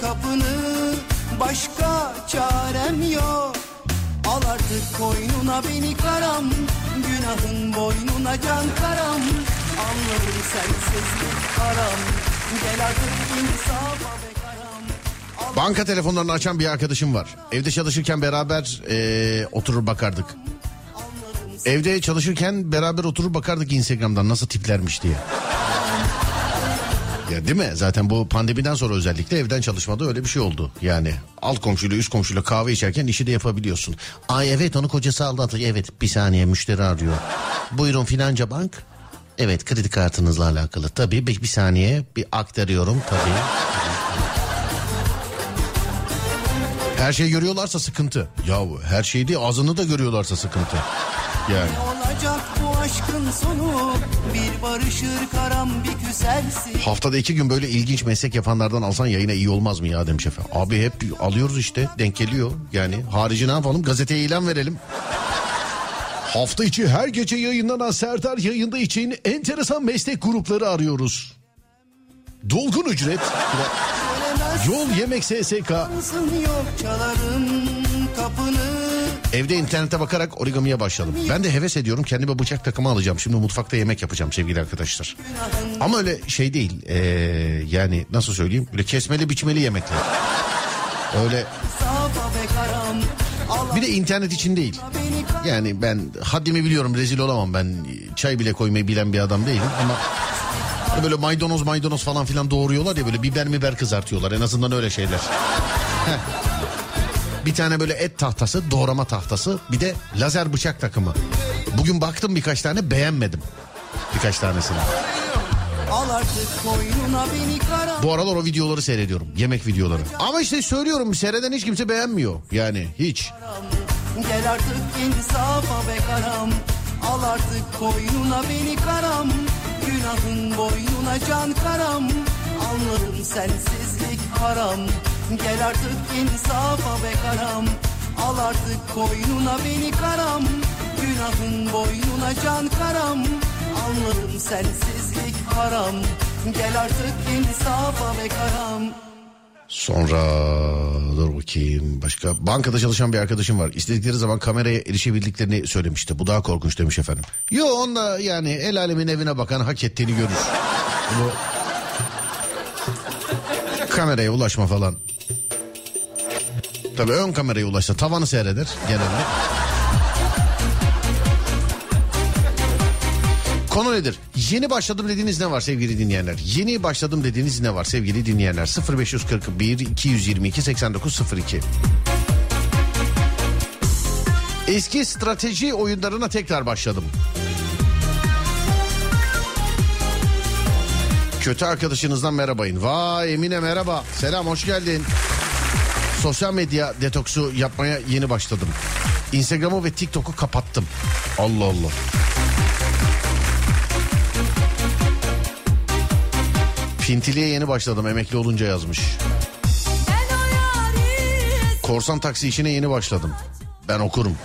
kapını Başka çarem yok. Al artık koynuna beni karam Günahın boynuna can karam. Anlarım sensizlik haram. Gel artık insafa karam Banka telefonlarını açan bir arkadaşım var. Evde çalışırken beraber eee, oturur bakardık. Evde çalışırken beraber oturup bakardık Instagram'dan nasıl tiplermiş diye. Ya değil mi? Zaten bu pandemiden sonra özellikle evden çalışmada öyle bir şey oldu. Yani alt komşuyla üst komşuyla kahve içerken işi de yapabiliyorsun. Ay evet onu kocası aldattı. Evet bir saniye müşteri arıyor. Buyurun filanca bank. Evet kredi kartınızla alakalı. Tabii bir, bir saniye bir aktarıyorum tabii. Her şeyi görüyorlarsa sıkıntı. Ya her şeyi değil ağzını da görüyorlarsa sıkıntı. Yani. Ne olacak bu aşkın sonu Bir barışır karam bir küsersin Haftada iki gün böyle ilginç meslek yapanlardan alsan yayına iyi olmaz mı ya demiş efendim. Abi hep alıyoruz işte denk geliyor. Yani harici ne yapalım gazeteye ilan verelim. Hafta içi her gece yayınlanan Serdar yayında için enteresan meslek grupları arıyoruz. Dolgun ücret, yol yemek SSK, Evde internete bakarak origamiye başladım. Ben de heves ediyorum kendime bıçak takımı alacağım. Şimdi mutfakta yemek yapacağım sevgili arkadaşlar. Ama öyle şey değil. ee, yani nasıl söyleyeyim? Böyle kesmeli biçmeli yemekler. Öyle bir de internet için değil. Yani ben haddimi biliyorum rezil olamam ben çay bile koymayı bilen bir adam değilim ama hani böyle maydanoz maydanoz falan filan doğuruyorlar ya böyle biber miber kızartıyorlar en azından öyle şeyler. Bir tane böyle et tahtası doğrama tahtası bir de lazer bıçak takımı. Bugün baktım birkaç tane beğenmedim birkaç tanesini. Bu aralar o videoları seyrediyorum yemek videoları. Ama işte söylüyorum seyreden hiç kimse beğenmiyor yani hiç. Gel artık insafa be karam Al artık koynuna beni karam Günahın boynuna can karam. Anladım sensizlik haram. Gel artık insafa be karam. Al artık koynuna beni karam. Günahın boynuna can karam. Anladım sensizlik haram. Gel artık insafa be karam Sonra dur bakayım başka. Bankada çalışan bir arkadaşım var. İstedikleri zaman kameraya erişebildiklerini söylemişti. Bu daha korkunç demiş efendim. Yo onunla yani el alemin evine bakan hak ettiğini görür. Bu kameraya ulaşma falan. Tabii ön kameraya ulaşsa tavanı seyreder genelde. Konu nedir? Yeni başladım dediğiniz ne var sevgili dinleyenler? Yeni başladım dediğiniz ne var sevgili dinleyenler? 0541 222 8902. Eski strateji oyunlarına tekrar başladım. Kötü arkadaşınızdan merhabayın. Vay Emine merhaba. Selam hoş geldin. Sosyal medya detoksu yapmaya yeni başladım. Instagram'ı ve TikTok'u kapattım. Allah Allah. Pintiliğe yeni başladım emekli olunca yazmış. Korsan taksi işine yeni başladım. Ben okurum.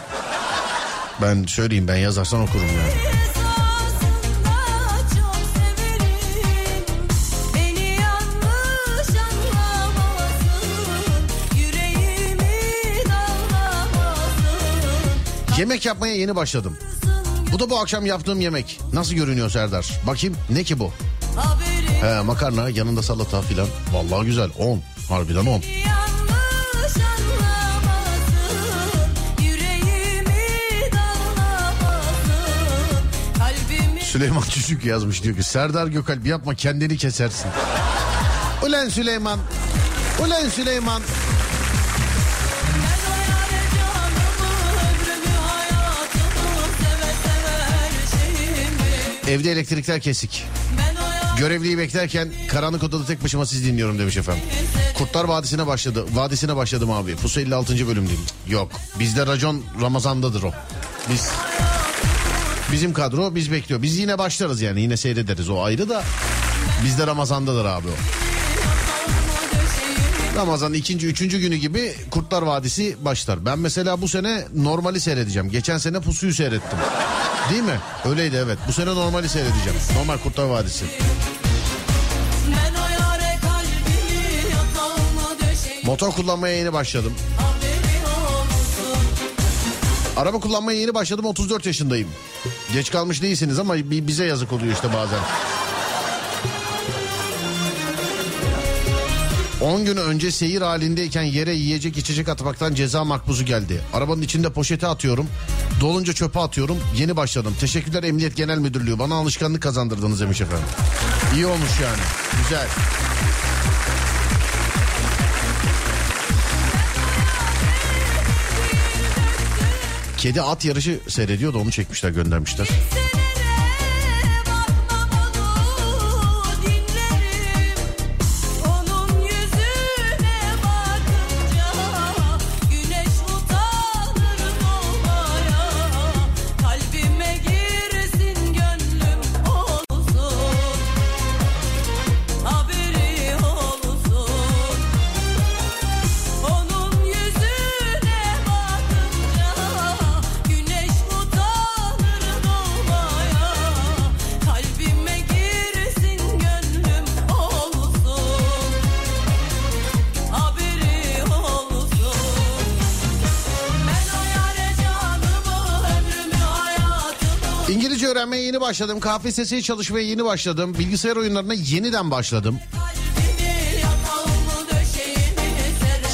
Ben söyleyeyim ben yazarsan okurum yani. Yemek yapmaya yeni başladım. Bu da bu akşam yaptığım yemek. Nasıl görünüyor Serdar? Bakayım ne ki bu? He makarna yanında salata filan. Vallahi güzel 10. Harbiden 10. yanlış anlamazsın Yüreğimi dağlamazsın Kalbimi Süleyman Çocuk yazmış diyor ki Serdar Gökalp yapma kendini kesersin. Ulan Süleyman. Ulan Süleyman. Evde elektrikler kesik. Görevliyi beklerken karanlık odada tek başıma siz dinliyorum demiş efendim. Kurtlar Vadisi'ne başladı. Vadisi'ne başladım abi. Pusu 56. bölüm değil. Yok. Bizde racon Ramazan'dadır o. Biz bizim kadro biz bekliyor. Biz yine başlarız yani. Yine seyrederiz o ayrı da. Bizde Ramazan'dadır abi o. Ramazan ikinci, üçüncü günü gibi Kurtlar Vadisi başlar. Ben mesela bu sene normali seyredeceğim. Geçen sene Pusu'yu seyrettim. Değil mi? Öyleydi evet. Bu sene normali seyredeceğim. Normal Kurtlar Vadisi. Motor kullanmaya yeni başladım. Araba kullanmaya yeni başladım 34 yaşındayım. Geç kalmış değilsiniz ama bi- bize yazık oluyor işte bazen. 10 gün önce seyir halindeyken yere yiyecek içecek atmaktan ceza makbuzu geldi. Arabanın içinde poşete atıyorum. Dolunca çöpe atıyorum. Yeni başladım. Teşekkürler Emniyet Genel Müdürlüğü. Bana alışkanlık kazandırdınız demiş efendim. İyi olmuş yani. Güzel. Kedi at yarışı seyrediyor da onu çekmişler göndermişler. Öğrenmeye yeni başladım. KPSS'ye çalışmaya yeni başladım. Bilgisayar oyunlarına yeniden başladım.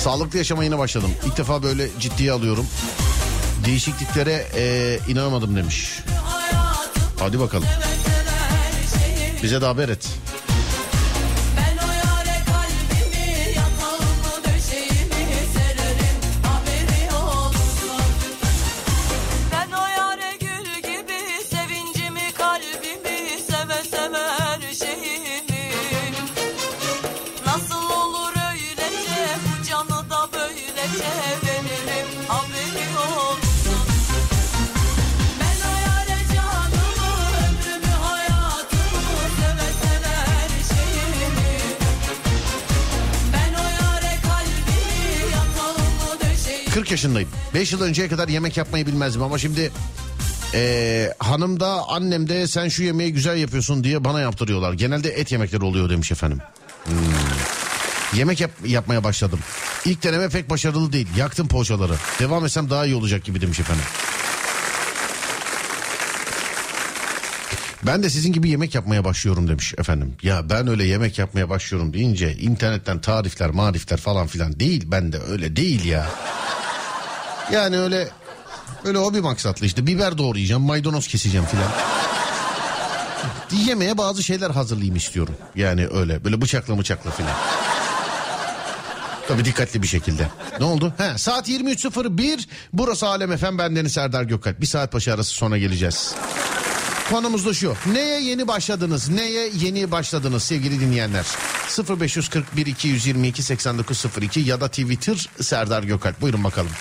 Sağlıklı yaşama yeni başladım. İlk defa böyle ciddiye alıyorum. Değişikliklere eee, inanamadım demiş. Hadi bakalım. Bize de haber et. 5 yıl önceye kadar yemek yapmayı bilmezdim ama şimdi eee, hanım da annem de sen şu yemeği güzel yapıyorsun diye bana yaptırıyorlar. Genelde et yemekleri oluyor demiş efendim. Hmm. Yemek yap- yapmaya başladım. İlk deneme pek başarılı değil. Yaktım poğaçaları. Devam etsem daha iyi olacak gibi demiş efendim. Ben de sizin gibi yemek yapmaya başlıyorum demiş efendim. Ya ben öyle yemek yapmaya başlıyorum deyince internetten tarifler marifler falan filan değil. Ben de öyle değil ya. Yani öyle öyle hobi maksatlı işte biber doğrayacağım maydanoz keseceğim filan. Yemeğe bazı şeyler hazırlayayım istiyorum. Yani öyle böyle bıçakla bıçakla filan. Tabii dikkatli bir şekilde. Ne oldu? He, saat 23.01 burası Alem Efem bendeniz Serdar Gökalp. Bir saat başı arası sonra geleceğiz. Konumuz da şu. Neye yeni başladınız? Neye yeni başladınız sevgili dinleyenler? 0541 222 8902 ya da Twitter Serdar Gökalp. Buyurun bakalım.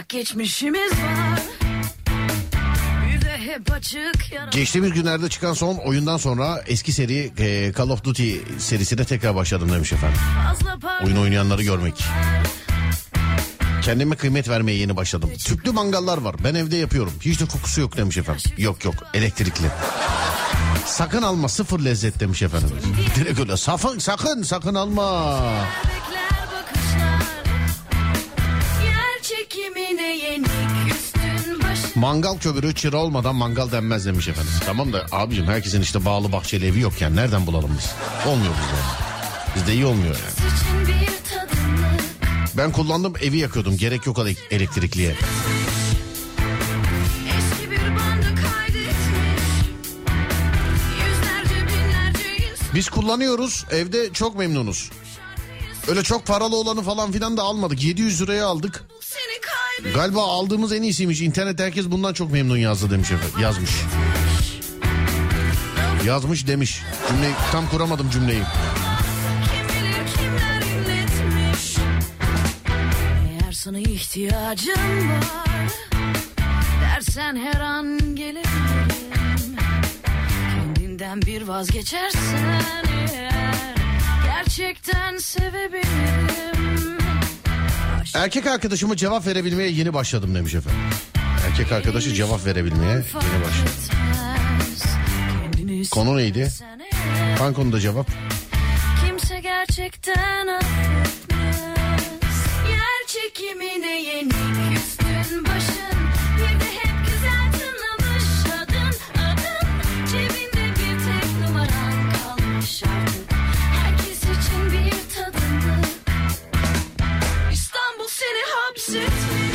Ortak geçmişimiz var. Geçtiğimiz günlerde çıkan son oyundan sonra eski seri e, Call of Duty serisine tekrar başladım demiş efendim. Oyun oynayanları görmek. Kendime kıymet vermeye yeni başladım. Tüplü mangallar var. Ben evde yapıyorum. Hiç de kokusu yok demiş efendim. Yok yok elektrikli. Sakın alma sıfır lezzet demiş efendim. Direkt öyle sakın sakın sakın alma. Mangal kömürü çıra olmadan mangal denmez demiş efendim. Tamam da abicim herkesin işte bağlı bahçeli evi yok yani. Nereden bulalım biz? Olmuyor bizde. yani. Bizde iyi olmuyor yani. Ben kullandım evi yakıyordum. Gerek yok ele- elektrikliye. Biz kullanıyoruz. Evde çok memnunuz. Öyle çok paralı olanı falan filan da almadık. 700 liraya aldık. Galiba aldığımız en iyisiymiş. İnternette herkes bundan çok memnun yazdı demiş efendim. Yazmış. Yazmış demiş. Cümleyi tam kuramadım cümleyi. Sana ihtiyacım var dersen her an gelebilirim. Kendinden bir vazgeçersen eğer gerçekten sevebilirim. Erkek arkadaşıma cevap verebilmeye yeni başladım demiş efendim. Erkek arkadaşı cevap verebilmeye yeni başladı. Konu neydi? Hangi konuda cevap? Kimse gerçekten affetmez Yer çekimine yenik İstanbul seni hapsetmiş Eski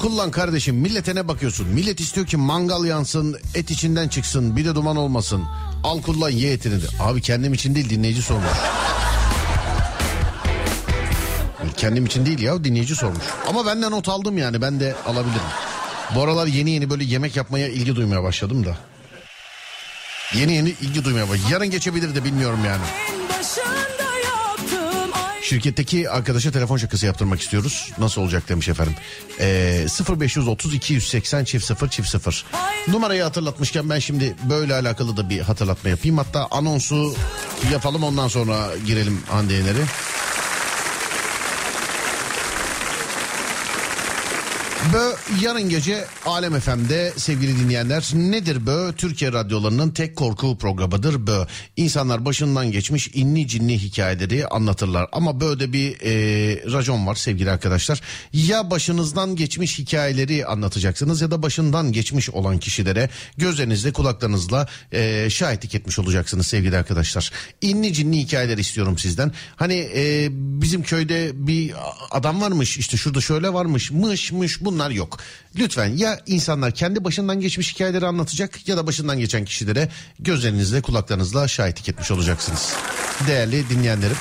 kullan kardeşim millete ne bakıyorsun? Millet istiyor ki mangal yansın et içinden çıksın bir de duman olmasın. Al kullan ye etini de. Abi kendim için değil dinleyici sormuş. Kendim için değil ya dinleyici sormuş. Ama ben de not aldım yani ben de alabilirim. Bu aralar yeni yeni böyle yemek yapmaya ilgi duymaya başladım da. Yeni yeni ilgi duymaya başladım. Yarın geçebilir de bilmiyorum yani. Şirketteki arkadaşa telefon şakası yaptırmak istiyoruz. Nasıl olacak demiş efendim. Ee, 0530 280 çift 0 çift 0. Numarayı hatırlatmışken ben şimdi böyle alakalı da bir hatırlatma yapayım. Hatta anonsu yapalım ondan sonra girelim Hande Yener'e. Bö yarın gece Alem FM'de sevgili dinleyenler nedir Bö? Türkiye radyolarının tek korku programıdır Bö. İnsanlar başından geçmiş inni cinni hikayeleri anlatırlar. Ama Bö'de bir e, racon var sevgili arkadaşlar. Ya başınızdan geçmiş hikayeleri anlatacaksınız ya da başından geçmiş olan kişilere gözlerinizle kulaklarınızla e, şahitlik etmiş olacaksınız sevgili arkadaşlar. İnni cinni hikayeler istiyorum sizden. Hani e, bizim köyde bir adam varmış işte şurada şöyle varmış mış mış bunlar yok. Lütfen ya insanlar kendi başından geçmiş hikayeleri anlatacak ya da başından geçen kişilere gözlerinizle kulaklarınızla şahitlik etmiş olacaksınız. Değerli dinleyenlerim.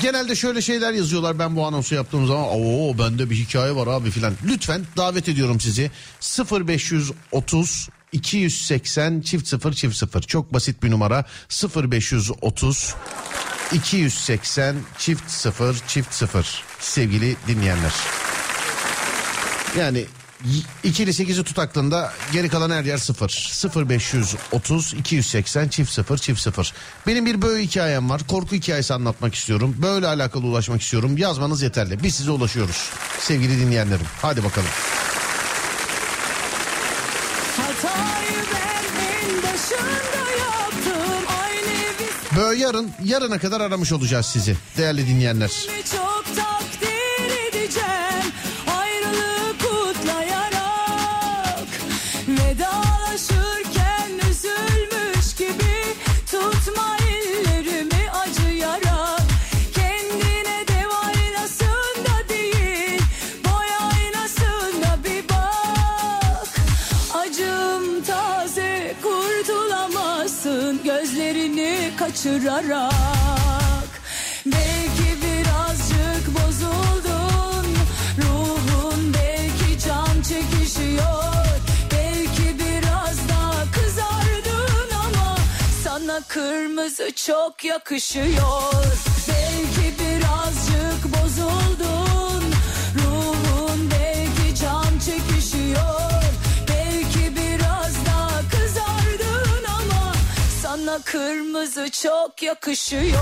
Genelde şöyle şeyler yazıyorlar ben bu anonsu yaptığım zaman o bende bir hikaye var abi filan. Lütfen davet ediyorum sizi 0530 280 çift 0 çift 0 çok basit bir numara 0530 280 çift 0 çift 0 sevgili dinleyenler. Yani ikili 8'i tut aklında geri kalan her yer 0. 0530 280 çift 0 çift 0. Benim bir böyle hikayem var. Korku hikayesi anlatmak istiyorum. Böyle alakalı ulaşmak istiyorum. Yazmanız yeterli. Biz size ulaşıyoruz. Sevgili dinleyenlerim. Hadi bakalım. Böyle yarın yarına kadar aramış olacağız sizi. Değerli dinleyenler. çok kaçırarak belki birazcık bozuldun ruhun belki can çekişiyor belki biraz daha kızardın ama sana kırmızı çok yakışıyor belki birazcık kırmızı çok yakışıyor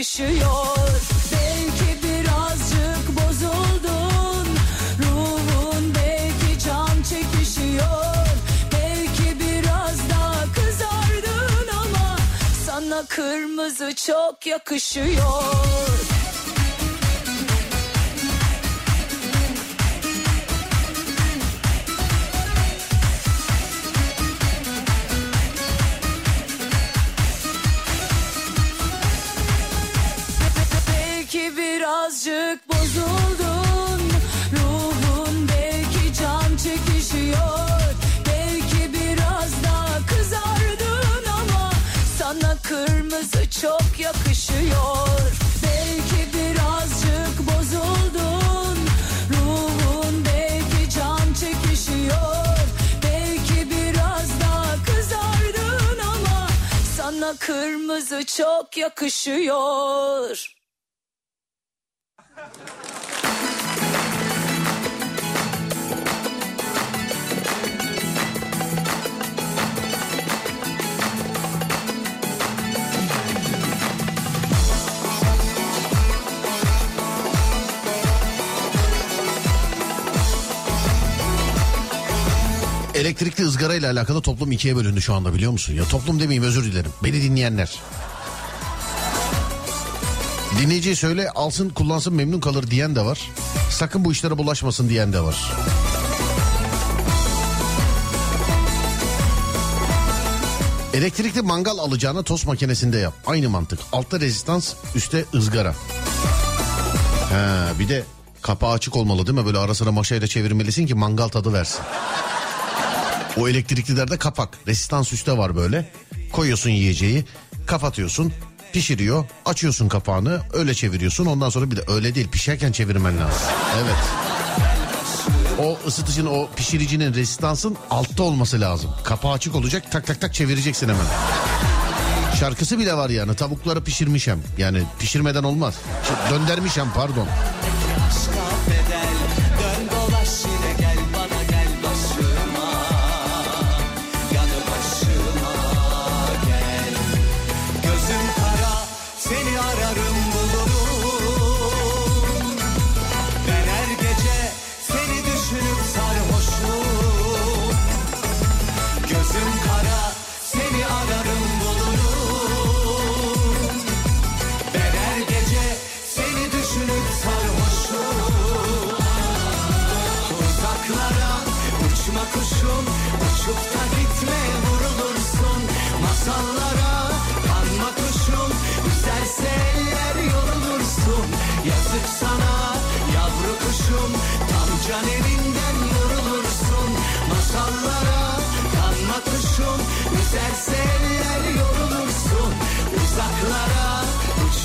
yakışıyor Belki birazcık bozuldun ruhun belki can çekişiyor Belki biraz daha kızardın ama sana kırmızı çok yakışıyor. Çok yakışıyor Elektrikli ızgara ile alakalı toplum ikiye bölündü şu anda biliyor musun? Ya toplum demeyeyim özür dilerim. Beni dinleyenler. Dinleyiciye söyle alsın kullansın memnun kalır diyen de var. Sakın bu işlere bulaşmasın diyen de var. Elektrikli mangal alacağına tost makinesinde yap. Aynı mantık. Altta rezistans, üstte ızgara. Ha, bir de kapağı açık olmalı değil mi? Böyle ara sıra maşayla çevirmelisin ki mangal tadı versin. O elektriklilerde kapak. Resistans üstte var böyle. Koyuyorsun yiyeceği, kapatıyorsun, pişiriyor, açıyorsun kapağını, öyle çeviriyorsun. Ondan sonra bir de öyle değil, pişerken çevirmen lazım. Evet. O ısıtıcının, o pişiricinin resistansın altta olması lazım. Kapağı açık olacak, tak tak tak çevireceksin hemen. Şarkısı bile var yani. Tavukları pişirmişem. Yani pişirmeden olmaz. Döndermişem pardon.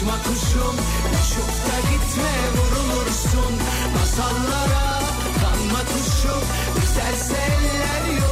Uçma kuşum Uçup da gitme vurulursun. Masallara kanma kuşum. Üzerse eller yorulursun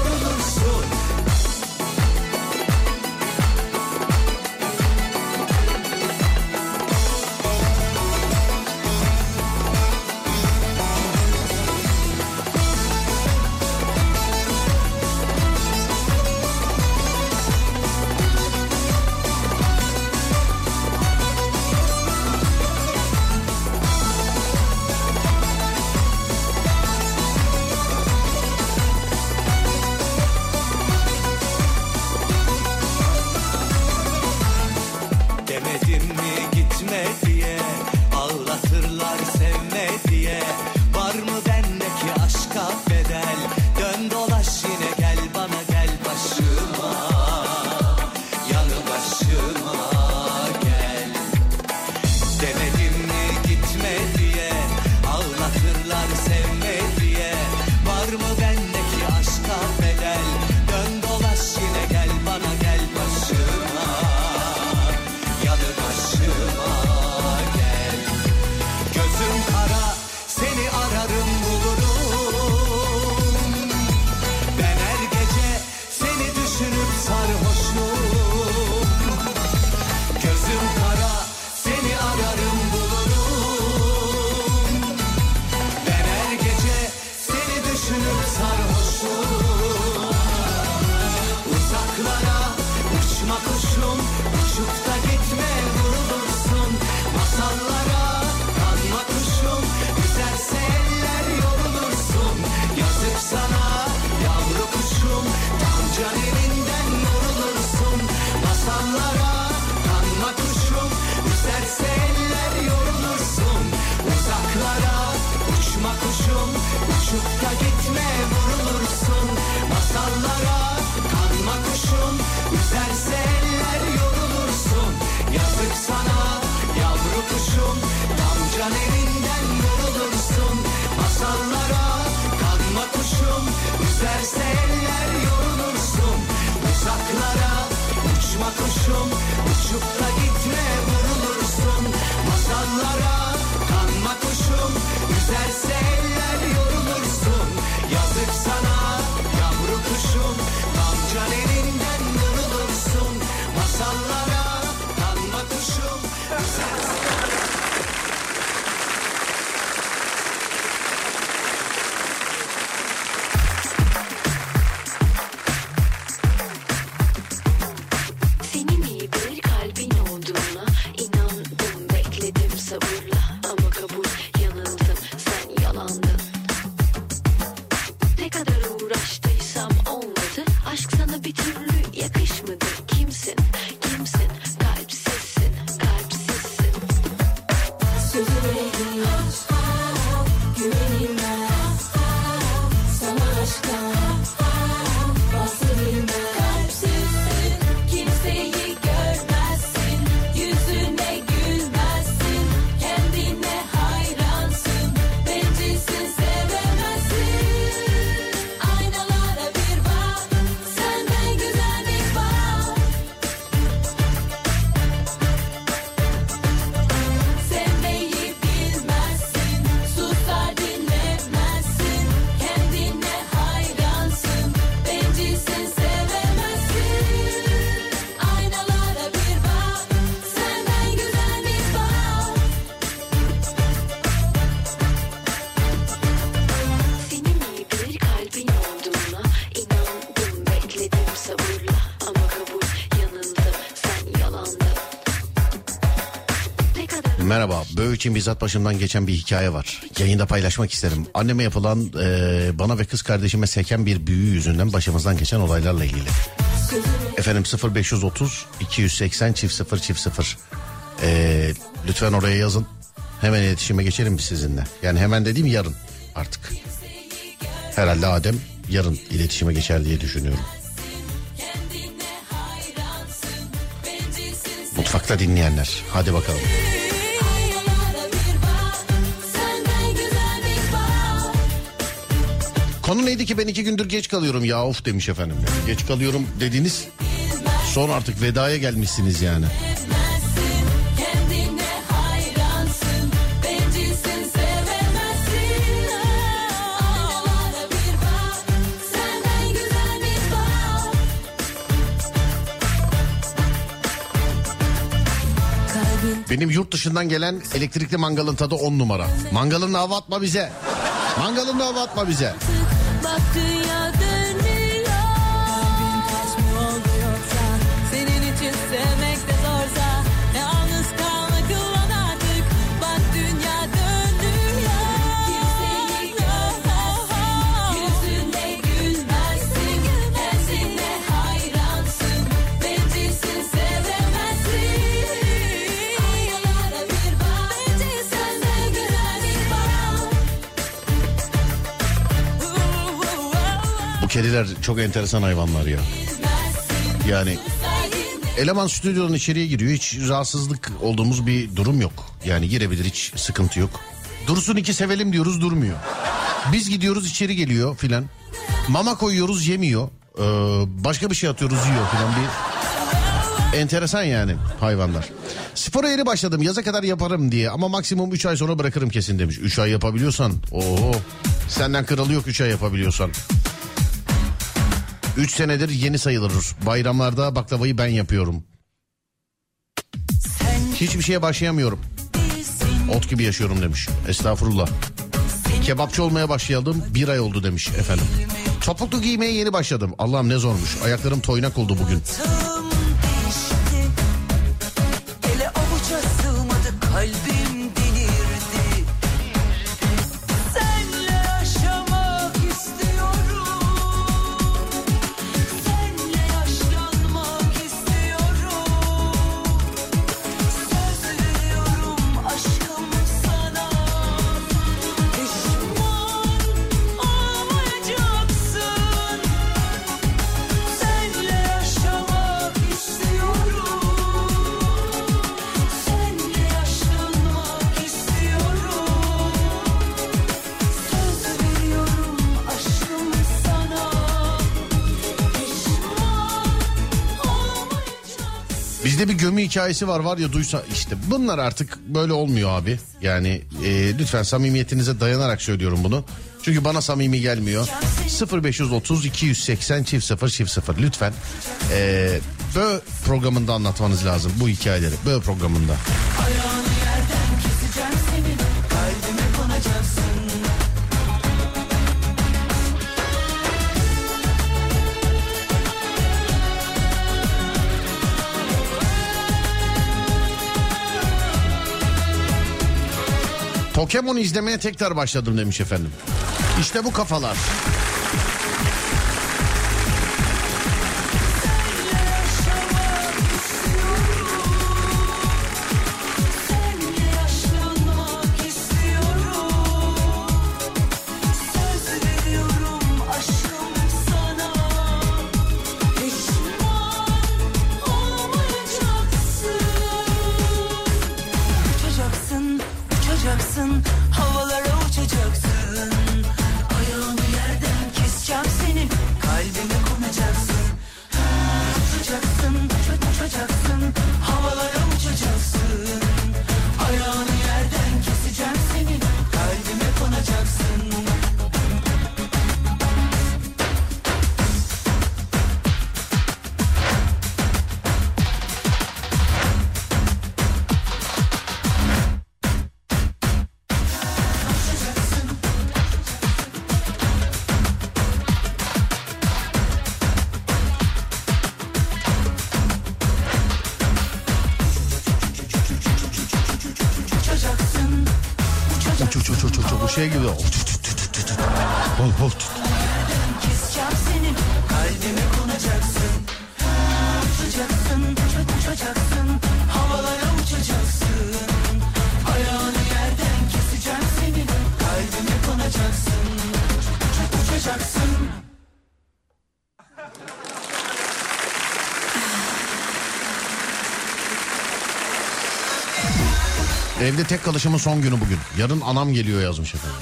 Merhaba. Böğ için bizzat başımdan geçen bir hikaye var. Yayında paylaşmak isterim. Anneme yapılan e, bana ve kız kardeşime seken bir büyü yüzünden başımızdan geçen olaylarla ilgili. Efendim 0530 280 çift 0 çift 0. E, lütfen oraya yazın. Hemen iletişime geçerim biz sizinle. Yani hemen dediğim yarın artık. Herhalde Adem yarın iletişime geçer diye düşünüyorum. Mutfakta dinleyenler. Hadi bakalım. Konu neydi ki ben iki gündür geç kalıyorum ya of demiş efendim. Geç kalıyorum dediniz. Son artık vedaya gelmişsiniz yani. Benim yurt dışından gelen elektrikli mangalın tadı on numara. Mangalın hava atma bize. Mangalın hava atma bize. bak dünya kediler çok enteresan hayvanlar ya. Yani eleman stüdyonun içeriye giriyor. Hiç rahatsızlık olduğumuz bir durum yok. Yani girebilir hiç sıkıntı yok. Dursun iki sevelim diyoruz durmuyor. Biz gidiyoruz içeri geliyor filan. Mama koyuyoruz yemiyor. Ee, başka bir şey atıyoruz yiyor filan bir enteresan yani hayvanlar. Spora yeni başladım yaza kadar yaparım diye ama maksimum 3 ay sonra bırakırım kesin demiş. 3 ay yapabiliyorsan oho senden kralı yok 3 ay yapabiliyorsan. 3 senedir yeni sayılır. Bayramlarda baklavayı ben yapıyorum. Hiçbir şeye başlayamıyorum. Ot gibi yaşıyorum demiş. Estağfurullah. Kebapçı olmaya başlayalım bir ay oldu demiş efendim. Topuklu giymeye yeni başladım. Allah'ım ne zormuş. Ayaklarım toynak oldu bugün. Gömü hikayesi var var ya duysa işte bunlar artık böyle olmuyor abi. Yani e, lütfen samimiyetinize dayanarak söylüyorum bunu. Çünkü bana samimi gelmiyor. 0530 280 çift 0 çift 0 lütfen. E, Bö programında anlatmanız lazım bu hikayeleri. Bö programında. Ayağını Pokemon izlemeye tekrar başladım demiş efendim. İşte bu kafalar. Evde tek kalışımın son günü bugün. Yarın anam geliyor yazmış efendim.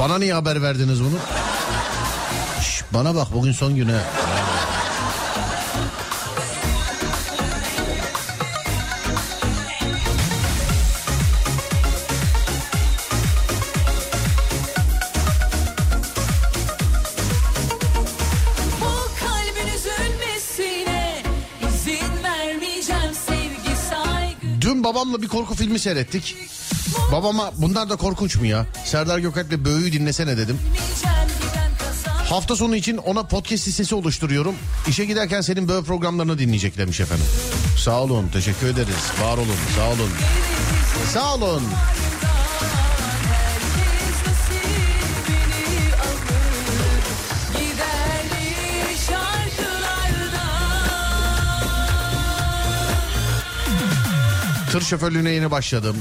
Bana niye haber verdiniz bunu? Şş, bana bak bugün son günü. babamla bir korku filmi seyrettik. Babama bunlar da korkunç mu ya? Serdar Gökalp'le Böğü'yü dinlesene dedim. Hafta sonu için ona podcast listesi oluşturuyorum. İşe giderken senin böyle programlarını dinleyecek demiş efendim. Sağ olun, teşekkür ederiz. Var olun, sağ olun. Sağ olun. Tır şoförlüğüne yeni başladım.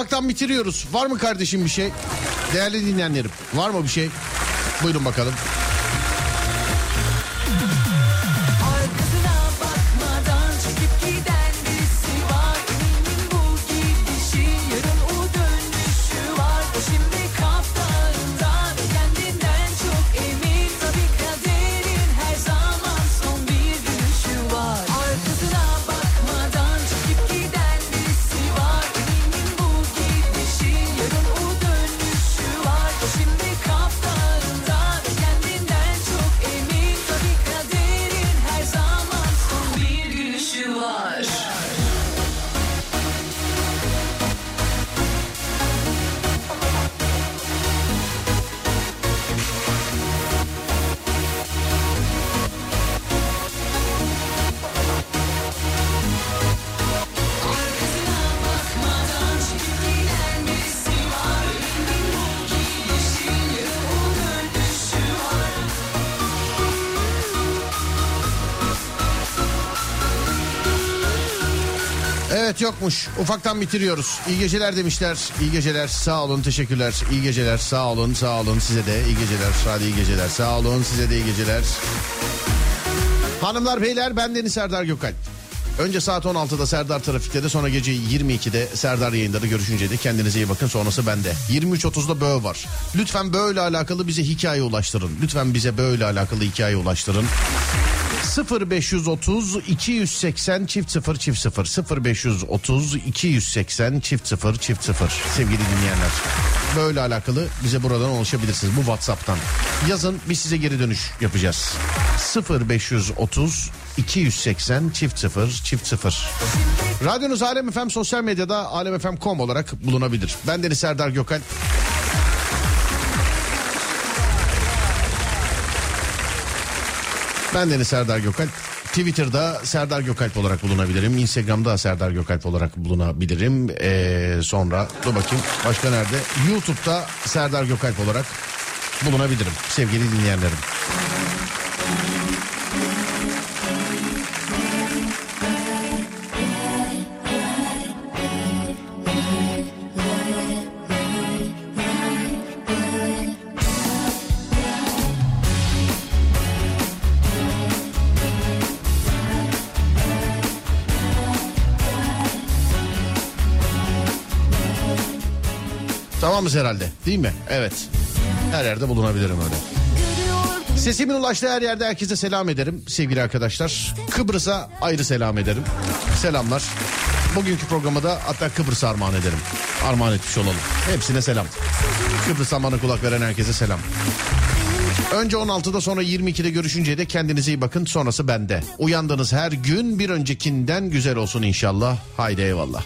ufaktan bitiriyoruz. Var mı kardeşim bir şey? Değerli dinleyenlerim var mı bir şey? Buyurun bakalım. Yokmuş. Ufaktan bitiriyoruz. İyi geceler demişler. İyi geceler. Sağ olun. Teşekkürler. İyi geceler. Sağ olun. Sağ olun. Size de iyi geceler. Hadi iyi geceler. Sağ olun. Size de iyi geceler. Hanımlar beyler ben Deniz Serdar Gökalp. Önce saat 16'da Serdar Trafik'te de sonra gece 22'de Serdar yayında da görüşünce de kendinize iyi bakın sonrası bende. 23.30'da Böğ var. Lütfen böyle alakalı bize hikaye ulaştırın. Lütfen bize böyle alakalı hikaye ulaştırın. 0530 280 çift 0 çift 0 0530 280 çift 0 çift 0 sevgili dinleyenler. Böyle alakalı bize buradan ulaşabilirsiniz bu Whatsapp'tan. Yazın biz size geri dönüş yapacağız. 0530 280 çift 0 çift 0. Radyonuz Alem FM sosyal medyada alemfm.com olarak bulunabilir. Ben Deniz Serdar Gökal. Ben Deniz Serdar Gökalp. Twitter'da Serdar Gökalp olarak bulunabilirim. Instagram'da Serdar Gökalp olarak bulunabilirim. Ee, sonra dur bakayım başka nerede? YouTube'da Serdar Gökalp olarak bulunabilirim sevgili dinleyenlerim. Tamamız herhalde değil mi? Evet. Her yerde bulunabilirim öyle. Sesimin ulaştığı her yerde herkese selam ederim sevgili arkadaşlar. Kıbrıs'a ayrı selam ederim. Selamlar. Bugünkü programı da hatta Kıbrıs'a armağan ederim. Armağan etmiş olalım. Hepsine selam. Kıbrıs'tan bana kulak veren herkese selam. Önce 16'da sonra 22'de görüşünceye de kendinize iyi bakın. Sonrası bende. Uyandığınız her gün bir öncekinden güzel olsun inşallah. Haydi eyvallah.